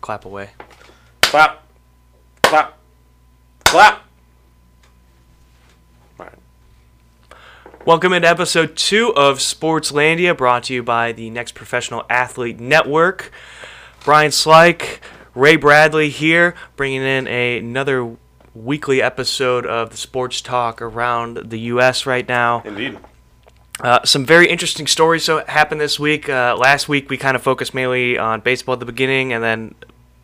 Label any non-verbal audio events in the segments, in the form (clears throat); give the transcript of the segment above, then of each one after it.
clap away. Clap. Clap. Clap. All right. Welcome into episode two of Sportslandia, brought to you by the Next Professional Athlete Network. Brian Slike, Ray Bradley here, bringing in a, another weekly episode of the sports talk around the U.S. right now. Indeed. Uh, some very interesting stories so happened this week. Uh, last week we kind of focused mainly on baseball at the beginning, and then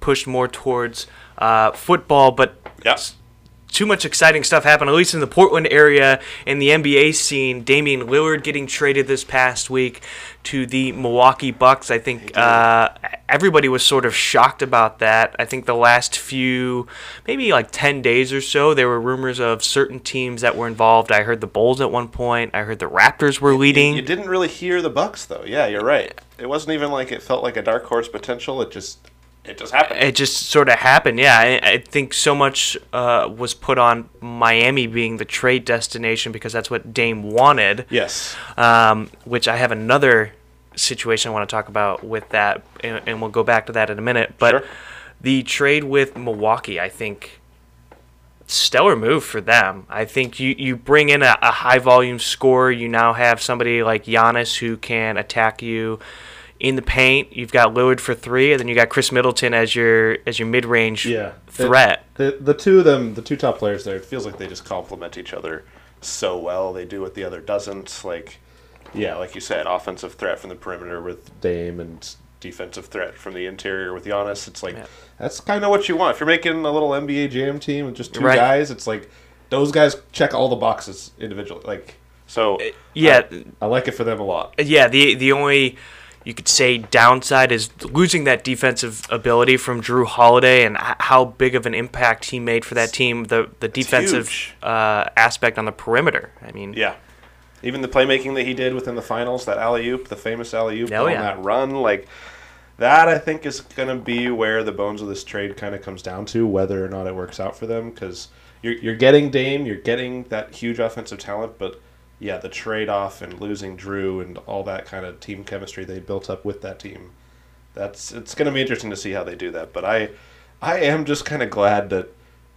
pushed more towards uh, football. But Yep. too much exciting stuff happened, at least in the Portland area in the NBA scene. Damian Lillard getting traded this past week to the Milwaukee Bucks. I think uh, everybody was sort of shocked about that. I think the last few, maybe like 10 days or so, there were rumors of certain teams that were involved. I heard the Bulls at one point, I heard the Raptors were leading. You didn't really hear the Bucks though. Yeah, you're right. It wasn't even like it felt like a dark horse potential. It just it just happened. it just sort of happened. Yeah, I, I think so much uh, was put on Miami being the trade destination because that's what Dame wanted. yes. Um, which I have another situation I want to talk about with that, and, and we'll go back to that in a minute. But Sure. the trade with Milwaukee, I think, stellar move for them. I think you, you bring in a, a high volume scorer. You now have somebody like Giannis who can attack you in the paint. You've got Lillard for three, and then you got Khris Middleton as your as your mid range Yeah. threat. The the two of them, the two top players there, it feels like they just complement each other so well. They do what the other doesn't. Like, yeah, like you said, offensive threat from the perimeter with Dame and defensive threat from the interior with Giannis. It's like Yeah. that's kind of what you want. If you're making a little NBA Jam team with just two Right. guys, it's like those guys check all the boxes individually. Like, so yeah. I, I like it for them a lot. Yeah, the the only you could say downside is losing that defensive ability from Jrue Holiday and how big of an impact he made for that team. The the defensive uh, aspect on the perimeter. I mean, Yeah. Even the playmaking that he did within the finals, that alley oop, the famous alley oop Oh, on yeah. that run, like that, I think is going to be where the bones of this trade kind of comes down to whether or not it works out for them. Because you're you're getting Dame, you're getting that huge offensive talent, but yeah, the trade off and losing Jrue and all that kind of team chemistry they built up with that team. That's it's going to be interesting to see how they do that. But I I am just kind of glad that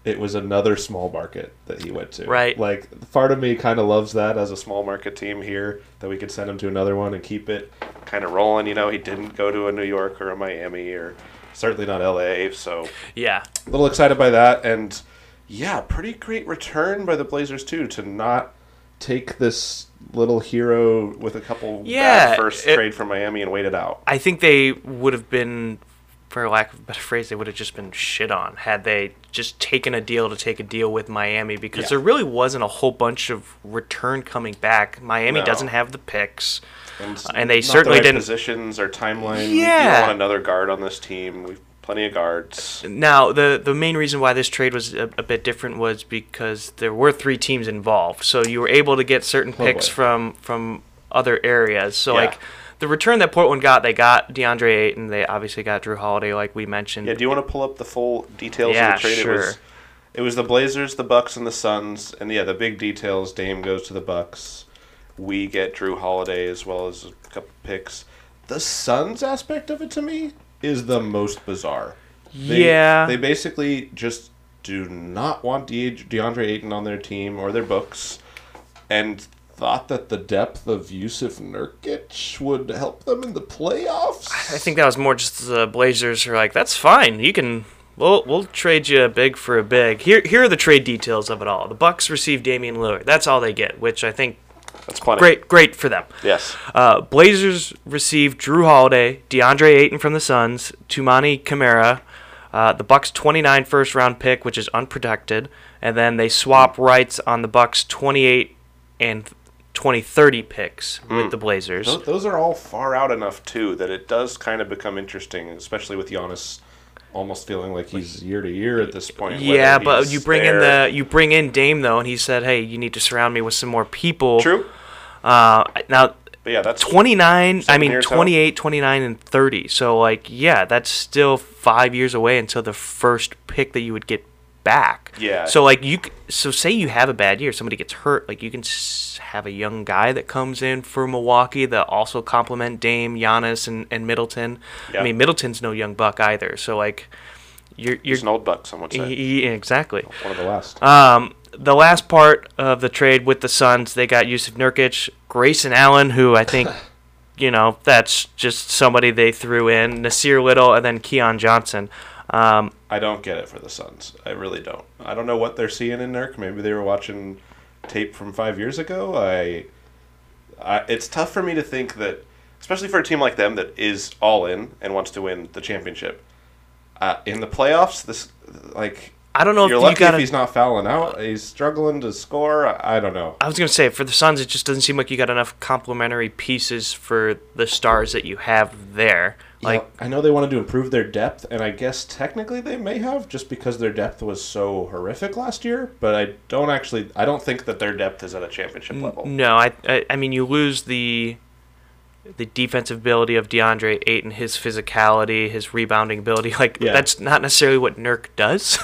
it was another small market that he went to. Right. Like part of me kind of loves that as a small market team here that we could send him to another one and keep it kind of rolling. You know, he didn't go to a New York or a Miami or certainly not LA. So yeah, a little excited by that and yeah, pretty great return by the Blazers too to not take this little Herro with a couple Yeah, bad first it- trade from Miami and wait it out. I think they would have been, for lack of a better phrase, they would have just been shit on had they just taken a deal to take a deal with Miami because Yeah. there really wasn't a whole bunch of return coming back. Miami No. doesn't have the picks. And, Uh, and they not the certainly right didn't- positions or timeline. Yeah. don't want another guard on this team. We've plenty of guards. Now, the the main reason why this trade was a, a bit different was because there were three teams involved, so you were able to get certain Oh, picks boy. from from other areas. So Yeah. like the return that Portland got, they got DeAndre Ayton, they obviously got Jrue Holiday, like we mentioned. Yeah, do you want to pull up the full details Yeah, of the trade? It sure. was it was the Blazers, the Bucks, and the Suns, and yeah, the big details. Dame goes to the Bucks. We get Jrue Holiday as well as a couple picks. The Suns aspect of it to me is the most bizarre. They, Yeah. they basically just do not want De- DeAndre Ayton on their team or their books, and thought that the depth of Jusuf Nurkic would help them in the playoffs. I think that was more just the Blazers are like, that's fine. You can we'll we'll trade you a big for a big. Here here are the trade details of it all. The Bucks receive Damian Lillard. That's all they get, which I think That's plenty. great great for them. Yes. Uh, Blazers receive Jrue Holiday, DeAndre Ayton from the Suns, Toumani Camara, uh, the Bucks 29 first round pick, which is unprotected, and then they swap rights on the Bucks 28 and 2030 picks with the Blazers. Those, those are all far out enough too that it does kind of become interesting, especially with Giannis almost feeling like he's year to year at this point. Yeah, but you bring in the you bring in Dame though, and he said, "Hey, you need to surround me with some more people." true. Uh, now But yeah, that's 29 i mean years out? 28 29 and 30 so like yeah that's still five years away until the first pick that you would get back. Yeah. So like you, so say you have a bad year, somebody gets hurt, like you can have a young guy that comes in for Milwaukee that also complement Dame, Giannis, and, and Middleton. Yeah. I mean Middleton's no young buck either. So like, you're you're He's an old buck, Someone say. y- y- exactly. One of the last. Um, the last part of the trade with the Suns, they got Jusuf Nurkic, Grayson Allen, who I think, (laughs) you know, that's just somebody they threw in, Nassir Little, and then Keon Johnson. Um, I don't get it for the Suns. I really don't. I don't know what they're seeing in Nurk. Maybe they were watching tape from five years ago. I, I, it's tough for me to think that, especially for a team like them that is all in and wants to win the championship. Uh, in the playoffs, this like I don't know you're if you lucky got if he's not fouling out. He's struggling to score. I, I don't know. I was gonna say for the Suns, it just doesn't seem like you got enough complementary pieces for the stars that you have there. Like, I know they wanted to improve their depth, and I guess technically they may have just because their depth was so horrific last year. But I don't actually. I don't think that their depth is at a championship level. no, I, I, I mean, you lose the the defensive ability of DeAndre Ayton, his physicality, his rebounding ability. (laughs) Like, Yeah. that's not necessarily what Nurk does.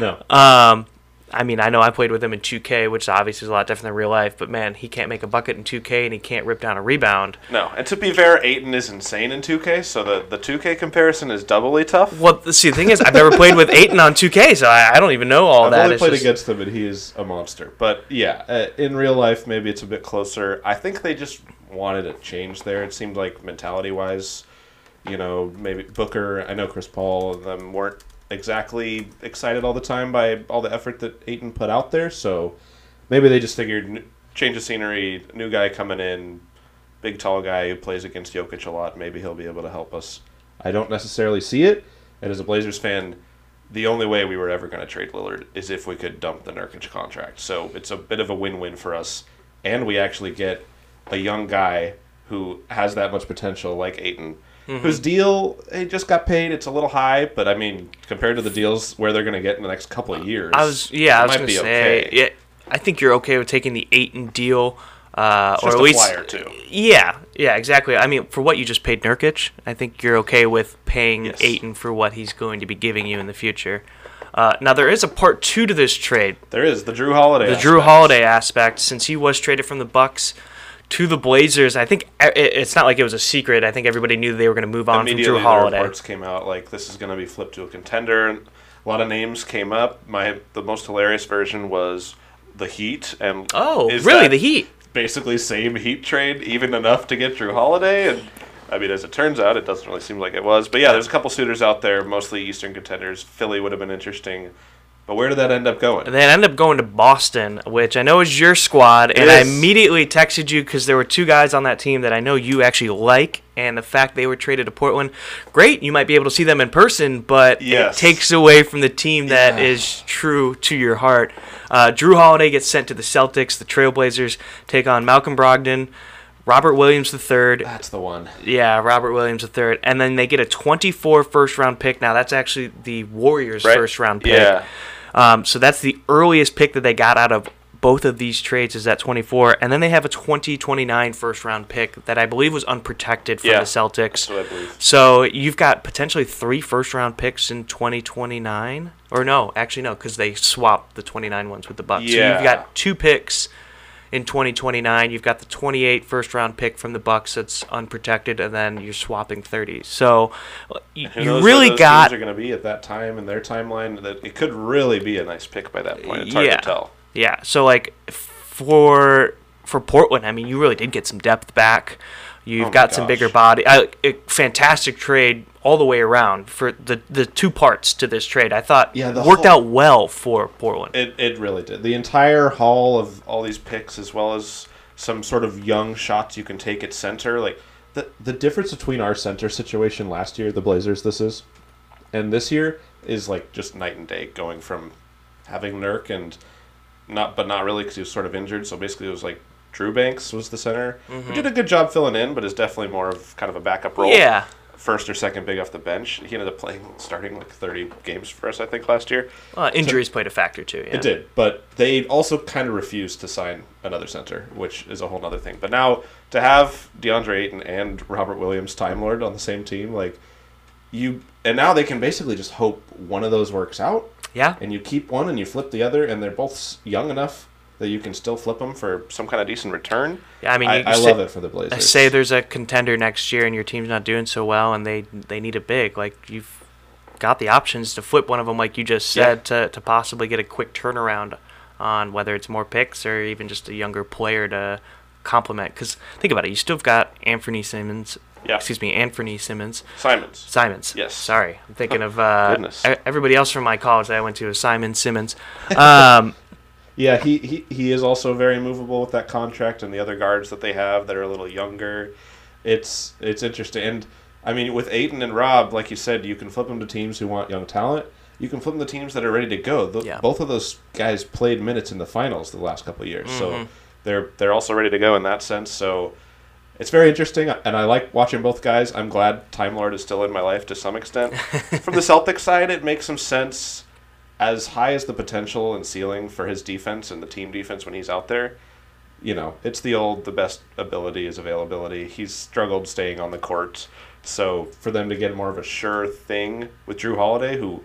No. (laughs) Um, I mean, I know I played with him in 2K, which obviously is a lot different than real life. But man, he can't make a bucket in 2K, and he can't rip down a rebound. No, and to be fair, Ayton is insane in 2K, so the, the 2K comparison is doubly tough. Well, see, the thing is, I've never played with Ayton on 2K, so I, I don't even know all that. I've that. only It's played just- against him, and he is a monster. But yeah, uh, in real life, maybe it's a bit closer. I think they just wanted a change there. It seemed like mentality wise, you know, maybe Booker, I know Chris Paul, and them weren't exactly excited all the time by all the effort that Ayton put out there. So maybe they just figured change of scenery, new guy coming in, big tall guy who plays against Jokic a lot. Maybe he'll be able to help us. I don't necessarily see it, and as a Blazers fan, the only way we were ever going to trade Lillard is if we could dump the Nurkic contract. So it's a bit of a win-win for us, and we actually get a young guy who has that much potential, like Ayton, whose deal he just got paid. It's a little high, but I mean, compared to the deals where they're going to get in the next couple of years, I was, yeah, I was gonna be say, okay. yeah, I think you're okay with taking the Ayton deal, uh, or at a least, yeah, yeah, exactly. I mean, for what you just paid Nurkic, I think you're okay with paying Yes. Ayton for what he's going to be giving you in the future. Uh, now there is a part two to this trade. There is the Jrue Holiday. the Jrue. Holiday aspect, since he was traded from the Bucks to the Blazers, I think uh, it's not like it was a secret. I think everybody knew they were going to move on from Jrue the Holiday. reports came out like this is going to be flipped to a contender. And a lot of names came up. My the most hilarious version was the Heat, and Oh, really? The Heat? basically same Heat trade, even enough to get Jrue Holiday. And I mean, as it turns out, it doesn't really seem like it was. But yeah, there's a couple suitors out there, mostly Eastern contenders. Philly would have been interesting, but where did that end up going? They ended up going to Boston, which I know is your squad, and It I immediately texted you because there were two guys on that team that I know you actually like, and the fact they were traded to Portland, great. You might be able to see them in person, but Yes. it takes away from the team that Yeah. is true to your heart. Uh, Jrue Holiday gets sent to the Celtics. The Trailblazers take on Malcolm Brogdon, Robert Williams III, That's the one. yeah, Robert Williams III, and then they get a 24 first round pick. Now that's actually the Warriors' Right. first round pick. Yeah. Um, so that's the earliest pick that they got out of both of these trades is at 24, and then they have a 2029 first round pick that I believe was unprotected from Yeah, the Celtics. That's what I believe. So you've got potentially three first round picks in 2029, or no, actually no, because they swapped the 29 ones with the Bucks. So Yeah. you've got two picks in 2029. You've got the 28 first round pick from the Bucks that's unprotected, and then you're swapping 30. So you, Who you knows really those got teams are going to be at that time in their timeline. That it could really be a nice pick by that point. It's hard yeah. to tell. Yeah. So like for for Portland, I mean, you really did get some depth back. You've Oh got some bigger body. I, a fantastic trade all the way around for the the two parts to this trade. I thought Yeah, the worked whole- out well for Portland. It it really did. The entire haul of all these picks, as well as some sort of young shots you can take at center, like the the difference between our center situation last year, the Blazers, this is, and this year is like just night and day. Going from having Nurk and not, but not really because he was sort of injured. So basically, it was like Drew Eubanks was the center, who mm-hmm. did a good job filling in, but is definitely more of kind of a backup role. yeah. First or second big off the bench. He ended up playing, starting like 30 games for us, I think, last year. Well, injuries played a factor too. Yeah. It did, but they also kind of refused to sign another center, which is a whole other thing. But now to have DeAndre Ayton and Robert Williams, Time Lord, on the same team, like you, and now they can basically just hope one of those works out. Yeah. and you keep one and you flip the other, and they're both young enough that you can still flip them for some kind of decent return. Yeah, I mean, I, you- you I say- love it for the Blazers. Say there's a contender next year and your team's not doing so well and they they need a big. Like you've got the options to flip one of them, like you just said, to, to possibly get a quick turnaround on whether it's more picks or even just a younger player to complement. Because think about it, you still have got Anthony Simmons. Yeah. Excuse me, Anthony Simmons. Simons. Simons. Yes. Sorry, I'm thinking (laughs) of uh, everybody else from my college that I went to is Simon Simmons. (laughs) Um, Yeah, he, he, he is also very movable with that contract and the other guards that they have that are a little younger. It's it's interesting. And I mean, with Ayton and Rob, like you said, you can flip them to teams who want young talent. You can flip them to teams that are ready to go. Tho- Yeah. Both of those guys played minutes in the finals the last couple of years, Mm-hmm. so they're they're also ready to go in that sense. So it's very interesting, and I like watching both guys. I'm glad Time Lord is still in my life to some extent. (laughs) From the Celtics side, it makes some sense as high as the potential and ceiling for his defense and the team defense when he's out there. You know, it's the old the best ability is availability. He's struggled staying on the court. So for them to get more of a sure thing with Jrue Holiday, who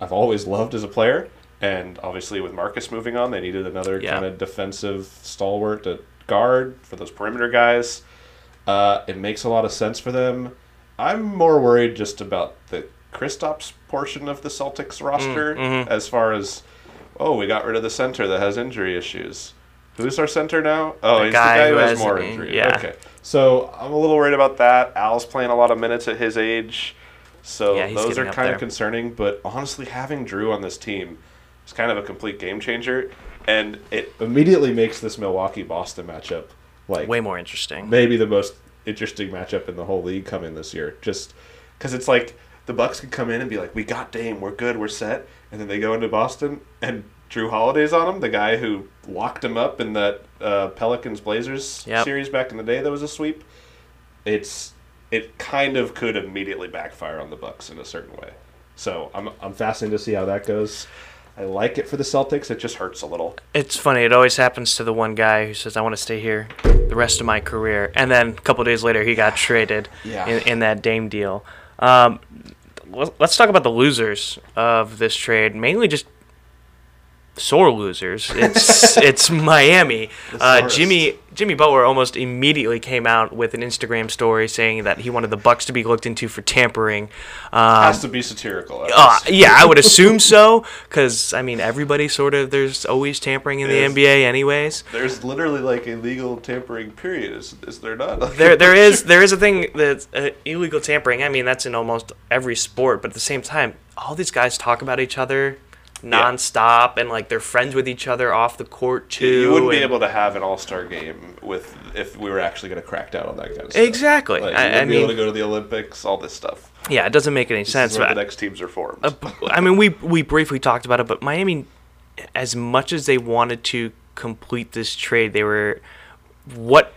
I've always loved as a player, and obviously with Marcus moving on, they needed another Yeah. kind of defensive stalwart at guard for those perimeter guys. Uh, it makes a lot of sense for them. I'm more worried just about the Kristaps portion of the Celtics roster mhm. as far as, oh, we got rid of the center that has injury issues. Who's our center now? Oh, The he's guy the guy who who has has more injury. yeah. Okay. So I'm a little worried about that. Al's playing a lot of minutes at his age. So Yeah, those are kind there. of concerning. But honestly, having Jrue on this team is kind of a complete game changer. And it immediately makes this Milwaukee Boston matchup like way more interesting. maybe the most interesting matchup in the whole league coming this year. Just because it's like the Bucks could come in and be like, "We got Dame, we're good, we're set," and then they go into Boston and Jrue Holiday's on him, the guy who locked him up in that uh, Pelicans Blazers Yep. series back in the day that was a sweep. It's it kind of could immediately backfire on the Bucks in a certain way. So I'm I'm fascinated to see how that goes. I like it for the Celtics. It just hurts a little. It's funny. It always happens to the one guy who says, "I want to stay here the rest of my career," and then a couple days later, he got traded Yeah. in, in that Dame deal. Um, let's talk about the losers of this trade. Mainly just sore losers. It's (laughs) it's Miami. Uh. Jimmy Jimmy Butler almost immediately came out with an Instagram story saying that he wanted the Bucks to be looked into for tampering. Um, Has to be satirical. at uh, yeah, I would assume (laughs) so, because I mean, everybody sort of there's always tampering in the. NBA, anyways. There's literally like a legal tampering period. Is, is there not? (laughs) There, there is there is a thing that's uh, illegal tampering. I mean, that's in almost every sport, but at the same time, all these guys talk about each other nonstop, and like they're friends with each other off the court too. You wouldn't be able to have an All Star game with if we were actually going to crack down on that kind of stuff. Exactly. Like, I- I be able to go to the Olympics. All this stuff. Yeah, it doesn't make any This sense. but- the next teams are formed. Uh, I mean, we we briefly talked about it, but Miami, as much as they wanted to complete this trade, they were what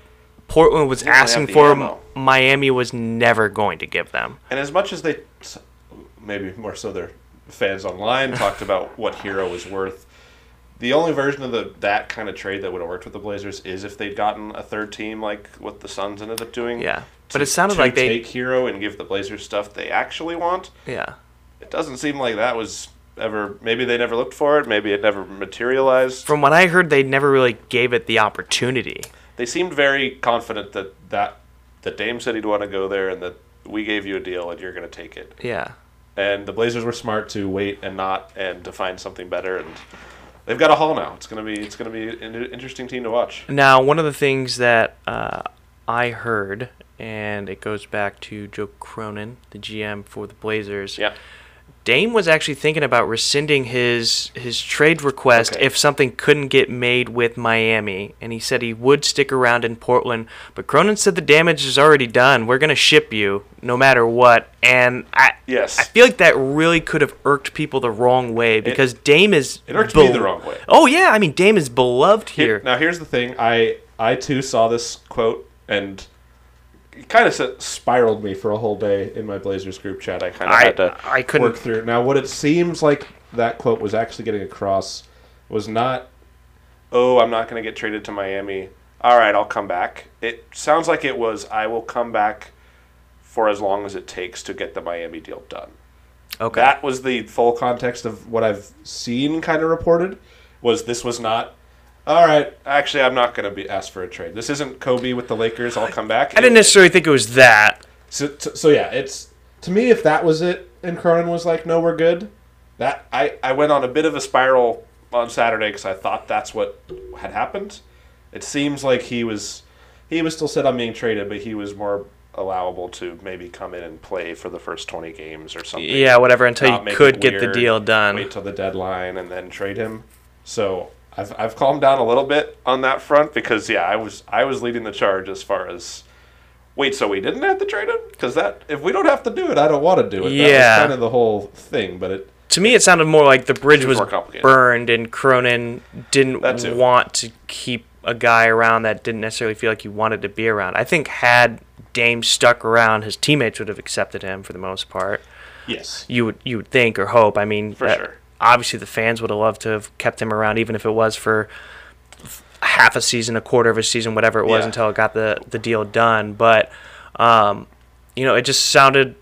Portland was They only have asking for. ammo. Miami was never going to give them. and as much as they, maybe more so their fans online talked about (laughs) what Herro was worth. The only version of the that kind of trade that would have worked with the Blazers is if they'd gotten a third team like what the Suns ended up doing. Yeah, but to- it sounded like they. take Herro and give the Blazers stuff they actually want. Yeah, It doesn't seem like that was ever. Maybe they never looked for it. Maybe it never materialized. from what I heard, they never really gave it the opportunity. They seemed very confident that that that Dame said he'd want to go there, and that we gave you a deal and you're going to take it. Yeah, And the Blazers were smart to wait and not and to find something better. And they've got a haul now. It's gonna be it's gonna be an interesting team to watch. Now, one of the things that uh, I heard, and it goes back to Joe Cronin, the GM for the Blazers. Yeah. Dame was actually thinking about rescinding his his trade request Okay. if something couldn't get made with Miami, and he said he would stick around in Portland. But Cronin said the damage is already done. We're gonna ship you no matter what. And I Yes. I feel like that really could have irked people the wrong way because Dame is It irked me the wrong way. Oh yeah, I mean Dame is beloved Here, here. now here's the thing. I I too saw this quote and it kind of spiraled me for a whole day in my Blazers group chat. I kind of I- had to I couldn't- work through. Now, what it seems like that quote was actually getting across was not, "Oh, I'm not going to get traded to Miami. All right, I'll come back." It sounds like it was, "I will come back for as long as it takes to get the Miami deal done." Okay. That was the full context of what I've seen kind of reported. Was this was not. All right, actually, I'm not going to be asked for a trade. This isn't Kobe with the Lakers. I'll come back. I didn't necessarily think it was that. So, so, so yeah, it's to me if that was it, and Cronin was like, "No, we're good." That I I went on a bit of a spiral on Saturday because I thought that's what had happened. It seems like he was he was still set on being traded, but he was more allowable to maybe come in and play for the first twenty games or something. Yeah, whatever, until Not you could get the deal done. Wait till the deadline and then trade him. So I've I've calmed down a little bit on that front because yeah, I was I was leading the charge as far as wait, so we didn't have to trade him because that if we don't have to do it, I don't want to do it. That Yeah. was kind of the whole thing, but it To me, it sounded more like the bridge was burned, and Cronin didn't want to keep a guy around that didn't necessarily feel like he wanted to be around. I think had Dame stuck around, his teammates would have accepted him for the most part. yes, You would you would think or hope. I mean, For that- sure. Obviously, the fans would have loved to have kept him around, even if it was for half a season, a quarter of a season, whatever it was, Yeah. until it got the the deal done. But um, you know, it just sounded.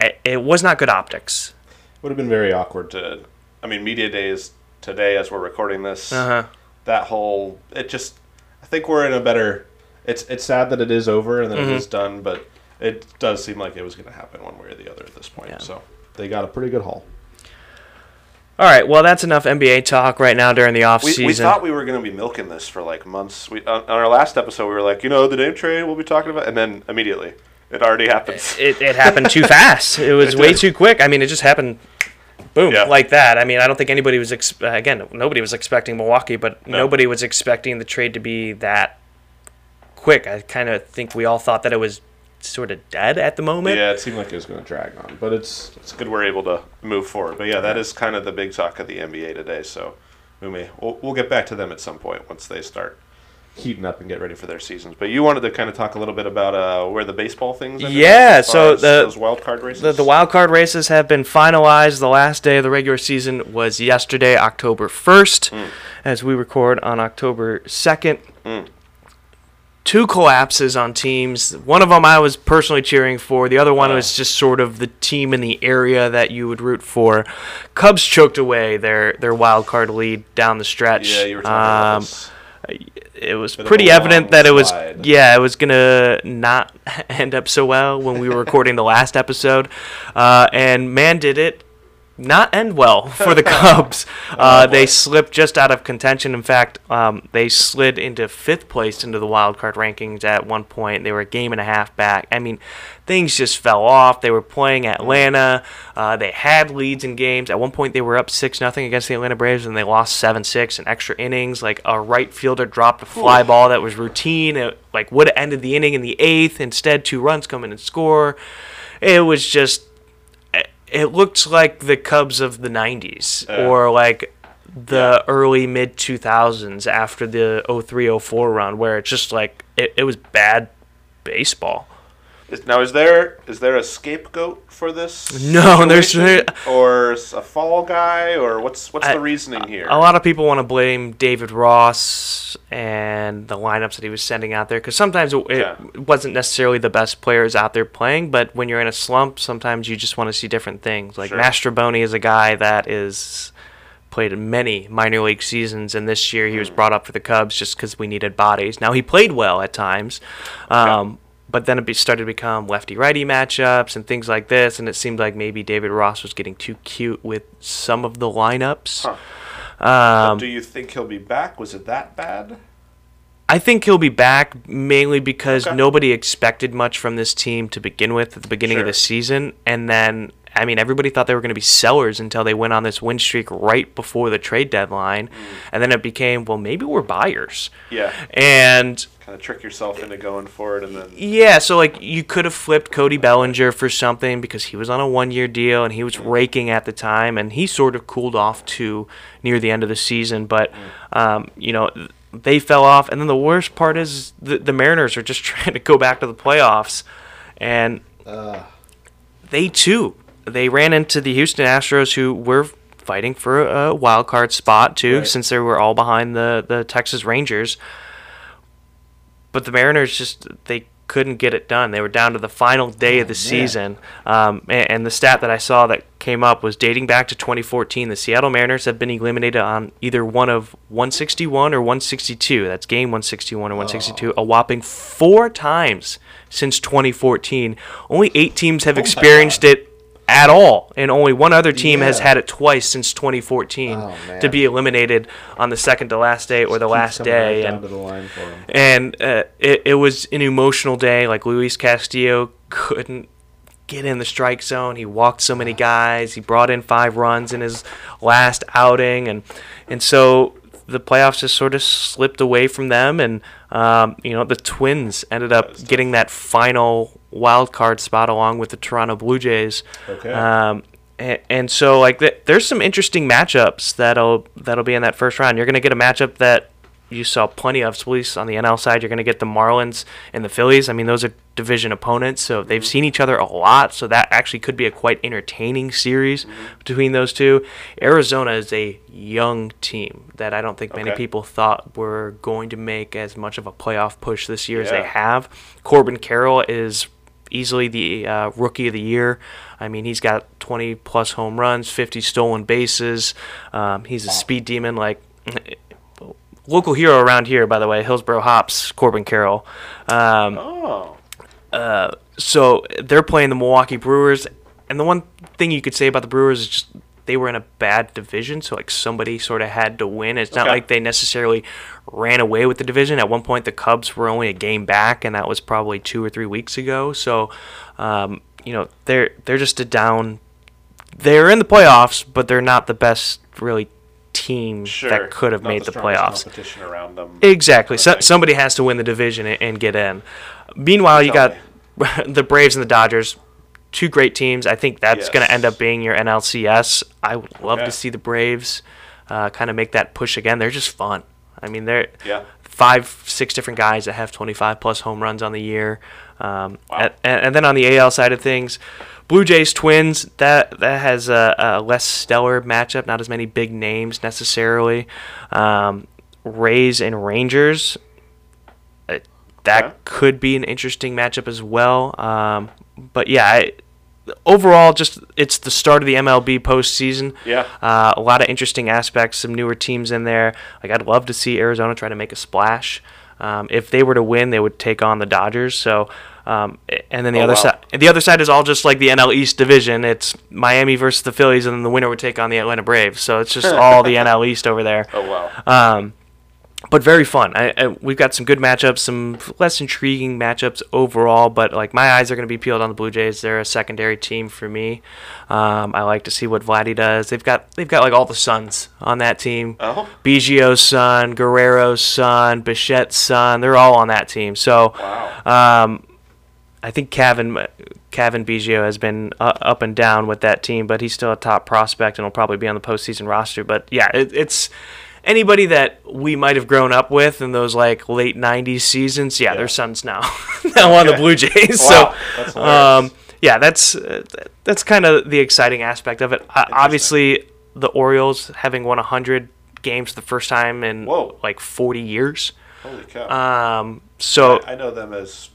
It, it was not good optics. would have been very awkward to. I mean, media days today as we're recording this. Uh huh. That whole it just. I think we're in a better. It's it's sad that it is over and that Mm-hmm. it is done, but it does seem like it was going to happen one way or the other at this point. Yeah. So they got a pretty good haul. All right. Well, that's enough NBA talk right now during the off We, season. we thought we were going to be milking this for like months. We on, on our last episode we were like, you know, the Dame trade we'll be talking about, and then immediately it already happens. it, it happened too (laughs) fast. It was It way did. too quick. I mean, it just happened, boom, Yeah. like that. I mean, I don't think anybody was ex- uh, again. Nobody was expecting Milwaukee, but No. nobody was expecting the trade to be that quick. I kind of think we all thought that it was sort of dead at the moment. yeah, it seemed like it was going to drag on, but it's it's good we're able to move forward. But yeah, that is kind of the big talk of the NBA today. So we may we'll, we'll get back to them at some point once they start heating up and get ready for their seasons. But you wanted to kind of talk a little bit about uh, where the baseball things. ended Yeah, so the- those wild card races. The, the wild card races have been finalized. The last day of the regular season was yesterday, October 1st, Mm. as we record on October 2nd. Mm. Two collapses on teams. One of them I was personally cheering for. The other one was just sort of the team in the area that you would root for. Cubs choked away their, their wild card lead down the stretch. yeah, you were talking about Um, this. it was pretty evident that it was slide. yeah it was gonna not (laughs) end up so well when we were recording the last episode uh, and man did it not end well (laughs) for the (laughs) Cubs. Uh, Oh, they slipped just out of contention. In fact, um, they slid into fifth place into the wild card rankings at one point. They were a game and a half back. I mean, things just fell off. They were playing Atlanta. Uh, they had leads in games. At one point, they were up six nothing against the Atlanta Braves, and they lost seven six in extra innings. Like a right fielder dropped a fly ball that was routine. It like would have ended the inning in the eighth. Instead, two runs come in and score. It was just it looked like the Cubs of the 90s Yeah. or like the early mid 2000s after the 0304 run where it's just like it, it was bad baseball. Is, now, is there is there a scapegoat for this? No, there's- or a fall guy, or what's what's I- the reasoning here? A lot of people want to blame David Ross and the lineups that he was sending out there because sometimes it, it wasn't necessarily the best players out there playing, but when you're in a slump, sometimes you just want to see different things. Like Sure. Mastrobuoni is a guy that is played in many minor league seasons, and this year he Hmm. was brought up for the Cubs just because we needed bodies. Now he played well at times. Um, But then it started to become lefty righty matchups and things like this, and it seemed like maybe David Ross was getting too cute with some of the lineups. Huh. Um, Do you think he'll be back? Was it that bad? I think he'll be back mainly because Okay. nobody expected much from this team to begin with at the beginning of the season. And then, I mean, everybody thought they were going to be sellers until they went on this win streak right before the trade deadline. And then it became, well, maybe we're buyers. Yeah. And Kind of trick yourself into going for it, and then yeah, so like you could have flipped Cody Bellinger for something because he was on a one year deal and he was raking at the time and he sort of cooled off to near the end of the season. But, um, you know, they fell off. And then the worst part is the, the Mariners are just (laughs) trying to go back to the playoffs. And they too, they ran into the Houston Astros who were fighting for a wild card spot too Right. since they were all behind the, the Texas Rangers but the Mariners just they couldn't get it done. They were down to the final day of the man. season. Um, and, and the stat that I saw that came up was dating back to 2014. The Seattle Mariners have been eliminated on either one of 161 or 162. That's game 161 or 162, a whopping four times since 2014. Only eight teams have my experienced it at all, and only one other team has had it twice since 2014 Oh, to be eliminated on the second to last day or the last coming right day. and to the line for 'em. and uh, it, it was an emotional day. Like Luis Castillo couldn't get in the strike zone. He walked so many guys. He brought in five runs in his last outing, and and so the playoffs just sort of slipped away from them. And um, you know the Twins ended up getting that final wild card spot along with the Toronto Blue Jays. Okay. Um, and, and so like th- there's some interesting matchups that'll that'll be in that first round. You're gonna get a matchup that you saw plenty of. At least on the NL side, you're gonna get the Marlins and the Phillies. I mean, those are division opponents, so they've seen each other a lot. So that actually could be a quite entertaining series between those two. Arizona is a young team that I don't think many Okay. people thought were going to make as much of a playoff push this year as they have. Corbin Carroll is easily the uh, rookie of the year. I mean, he's got 20 plus home runs, 50 stolen bases. Um, he's a speed demon. Like (clears throat) local hero around here, by the way, Hillsboro Hops, Corbin Carroll. Um, Oh. so they're playing the Milwaukee Brewers, and the one thing you could say about the Brewers is just they were in a bad division, so like somebody sort of had to win. It's not like they necessarily ran away with the division. At one point, the Cubs were only a game back, and that was probably two or three weeks ago. So, um, you know, they're they're just a down. They're in the playoffs, but they're not the best really team Sure. that could have Not made the, strongest playoffs. Competition around them. Exactly. So, somebody has to win the division and, and get in. Meanwhile, you got (laughs) the Braves and the Dodgers, two great teams. I think that's going to end up being your NLCS. I would love to see the Braves uh, kind of make that push again. They're just fun. I mean, they're Yeah. five, six different guys that have 25 plus home runs on the year. Um, Wow. and, and then on the AL side of things, Blue Jays Twins that that has a, a less stellar matchup, not as many big names necessarily. Um, Rays and Rangers, uh, that Okay. could be an interesting matchup as well. Um, but yeah, I, overall, just it's the start of the MLB postseason. Yeah. Uh, a lot of interesting aspects, some newer teams in there. Like I'd love to see Arizona try to make a splash. Um, if they were to win, they would take on the Dodgers. So, um, and then the Oh, other wow. side, the other side is all just like the NL East division. It's Miami versus the Phillies, and then the winner would take on the Atlanta Braves. So it's just (laughs) all the NL East over there. Oh wow. Um, but very fun. I, I, we've got some good matchups, some less intriguing matchups overall. But like my eyes are going to be peeled on the Blue Jays. They're a secondary team for me. Um, I like to see what Vladdy does. They've got they've got like all the sons on that team. Oh. Biggio's son, Guerrero's son, Bichette's son. They're all on that team. So Wow. um, I think Cavan Cavan Biggio has been uh, up and down with that team, but he's still a top prospect and will probably be on the postseason roster. But yeah, it, it's anybody that we might have grown up with in those like late '90s seasons. Yeah, Yeah. their sons now (laughs) now on the Blue Jays. Wow, so um, yeah, that's uh, that's kind of the exciting aspect of it. Uh, obviously, the Orioles having won 100 games the first time in Whoa. like 40 years. Holy cow. Um, so I, I know them as.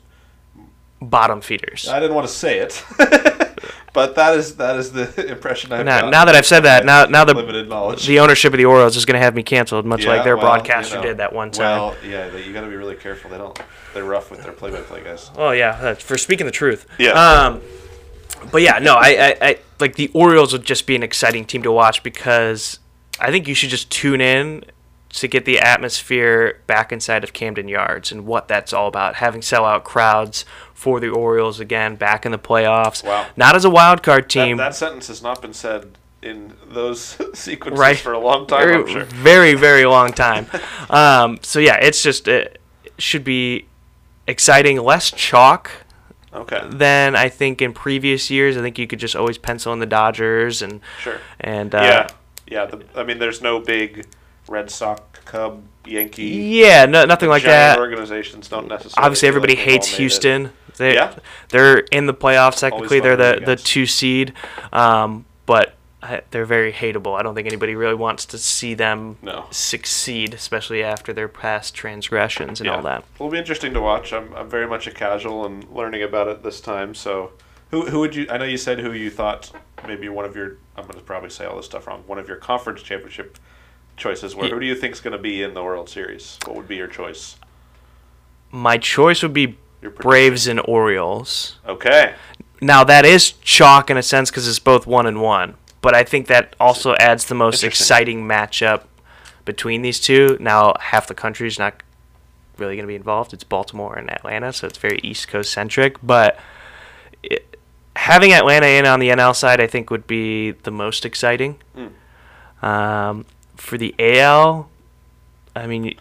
Bottom feeders. I didn't want to say it, (laughs) but that is that is the (laughs) impression I've Now, now that I've said that, now now the limited knowledge. the ownership of the Orioles is going to have me canceled, much like their well, broadcaster you know, did that one time. Well, yeah, they, you got to be really careful. They don't. They're rough with their play-by-play guys. Oh yeah, uh, for speaking the truth. Yeah. Um, but yeah, no, I, I, I like the Orioles would just be an exciting team to watch because I think you should just tune in to get the atmosphere back inside of Camden Yards and what that's all about. Having sellout crowds for the Orioles again, back in the playoffs. Wow. Not as a wild card team. that sentence has not been said in those (laughs) sequences Right. for a long time. very, I'm sure. very, very long time. (laughs) um, so yeah, it's just it should be exciting. Less chalk Okay. than I think in previous years. I think you could just always pencil in the Dodgers and Sure. and uh, yeah. Yeah. The, I mean, there's no big Red Sox, Cub, Yankee. yeah, no, nothing like that. organizations don't necessarily. Obviously, everybody like hates. Houston. They, Yeah. they're in the playoffs. Technically, they're the, the two seed. Um, but they're very hateable. I don't think anybody really wants to see them No. succeed, especially after their past transgressions and all that. It'll be interesting to watch. I'm, I'm very much a casual and learning about it this time. So, who who would you? I know you said who you thought maybe one of your. I'm going to probably say all this stuff wrong. One of your conference championship choices. Where Ye- who do you think is going to be in the World Series? What would be your choice? My choice would be Braves and Orioles. Okay. Now that is chalk in a sense because it's both one and one, but I think that also adds the most exciting matchup between these two. Now half the country is not really going to be involved. It's Baltimore and Atlanta, so it's very East Coast centric. But it, having Atlanta in on the NL side, I think, would be the most exciting. Um, for the AL, I mean,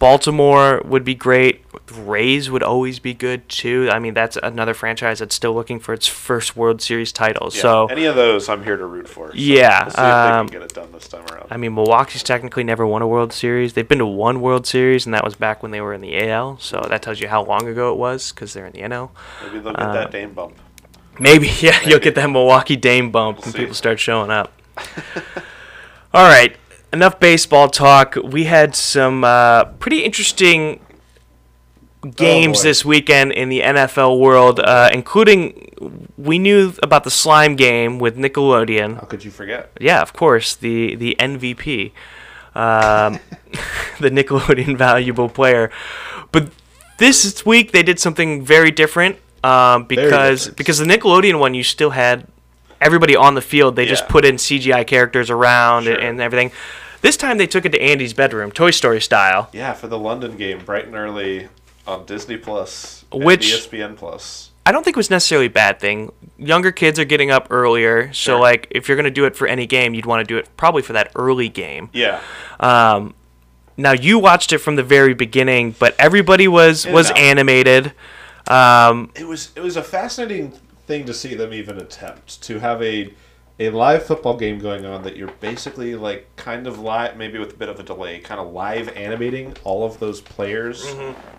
Baltimore would be great. Rays would always be good too. I mean, that's another franchise that's still looking for its first World Series title. Yeah. So, any of those, I'm here to root for. So Yeah, We'll see if um, they can get it done this time around. I mean, Milwaukee's technically never won a World Series. They've been to one World Series, and that was back when they were in the AL. So that tells you how long ago it was because they're in the NL. Maybe they'll get uh, that Dame bump. Maybe, (laughs) yeah, you'll get that Milwaukee Dame bump We'll when see. people start showing up. (laughs) All right, enough baseball talk. We had some uh, pretty interesting games boy. this weekend in the NFL world, uh, including we knew about the slime game with Nickelodeon. How could you forget? Yeah, of course, the the MVP, um, (laughs) the Nickelodeon valuable player. But this week they did something very different um, because different. because the Nickelodeon one you still had everybody on the field. They just put in CGI characters around Sure. and, and everything. This time they took it to Andy's bedroom, Toy Story style. Yeah, for the London game, bright and early on Disney Plus, Which- ESPN Plus. I don't think it was necessarily a bad thing. Younger kids are getting up earlier, so Sure. like if you're gonna do it for any game, you'd want to do it probably for that early game. Yeah, Um, now you watched it from the very beginning, but everybody was was out. animated. Um, it was it was a fascinating thing to see them even attempt to have a a live football game going on that you're basically like kind of live, maybe with a bit of a delay, kind of live animating all of those players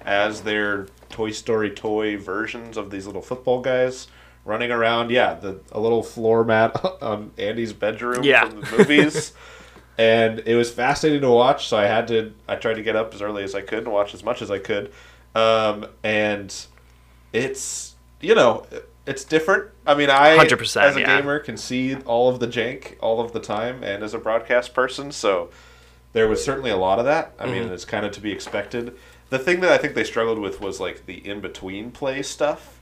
as their Toy Story toy versions of these little football guys running around. Yeah, the a little floor mat (laughs) on Andy's bedroom Yeah. from the movies. (laughs) and it was fascinating to watch. So I had to, I tried to get up as early as I could and watch as much as I could. Um, and it's, you know, it's different. I mean, I, 100%, as a yeah. gamer, can see all of the jank all of the time, and as a broadcast person, so there was certainly a lot of that. I Mm-hmm. mean, it's kind of to be expected. The thing that I think they struggled with was like the in between play stuff,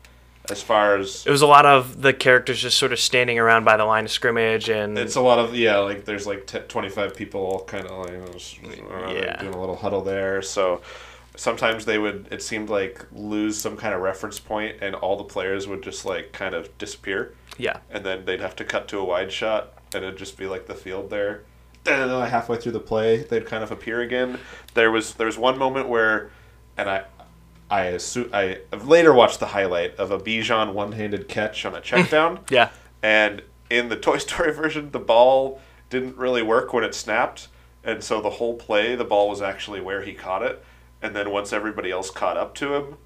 as far as it was a lot of the characters just sort of standing around by the line of scrimmage, and It's a lot of yeah, like there's like t- 25 people all kind of like you know, just, uh, Yeah. doing a little huddle there. So sometimes they would it seemed like lose some kind of reference point and all the players would just like kind of disappear yeah, and then they'd have to cut to a wide shot and it'd just be like the field there. and Then halfway through the play, they'd kind of appear again. There was there was one moment where, and I. I assume I have later watched the highlight of a Bijan one-handed catch on a check (laughs) down. yeah, And in the (laughs) Toy Story version, the ball didn't really work when it snapped, and so the whole play, the ball was actually where he caught it. And then once everybody else caught up to him,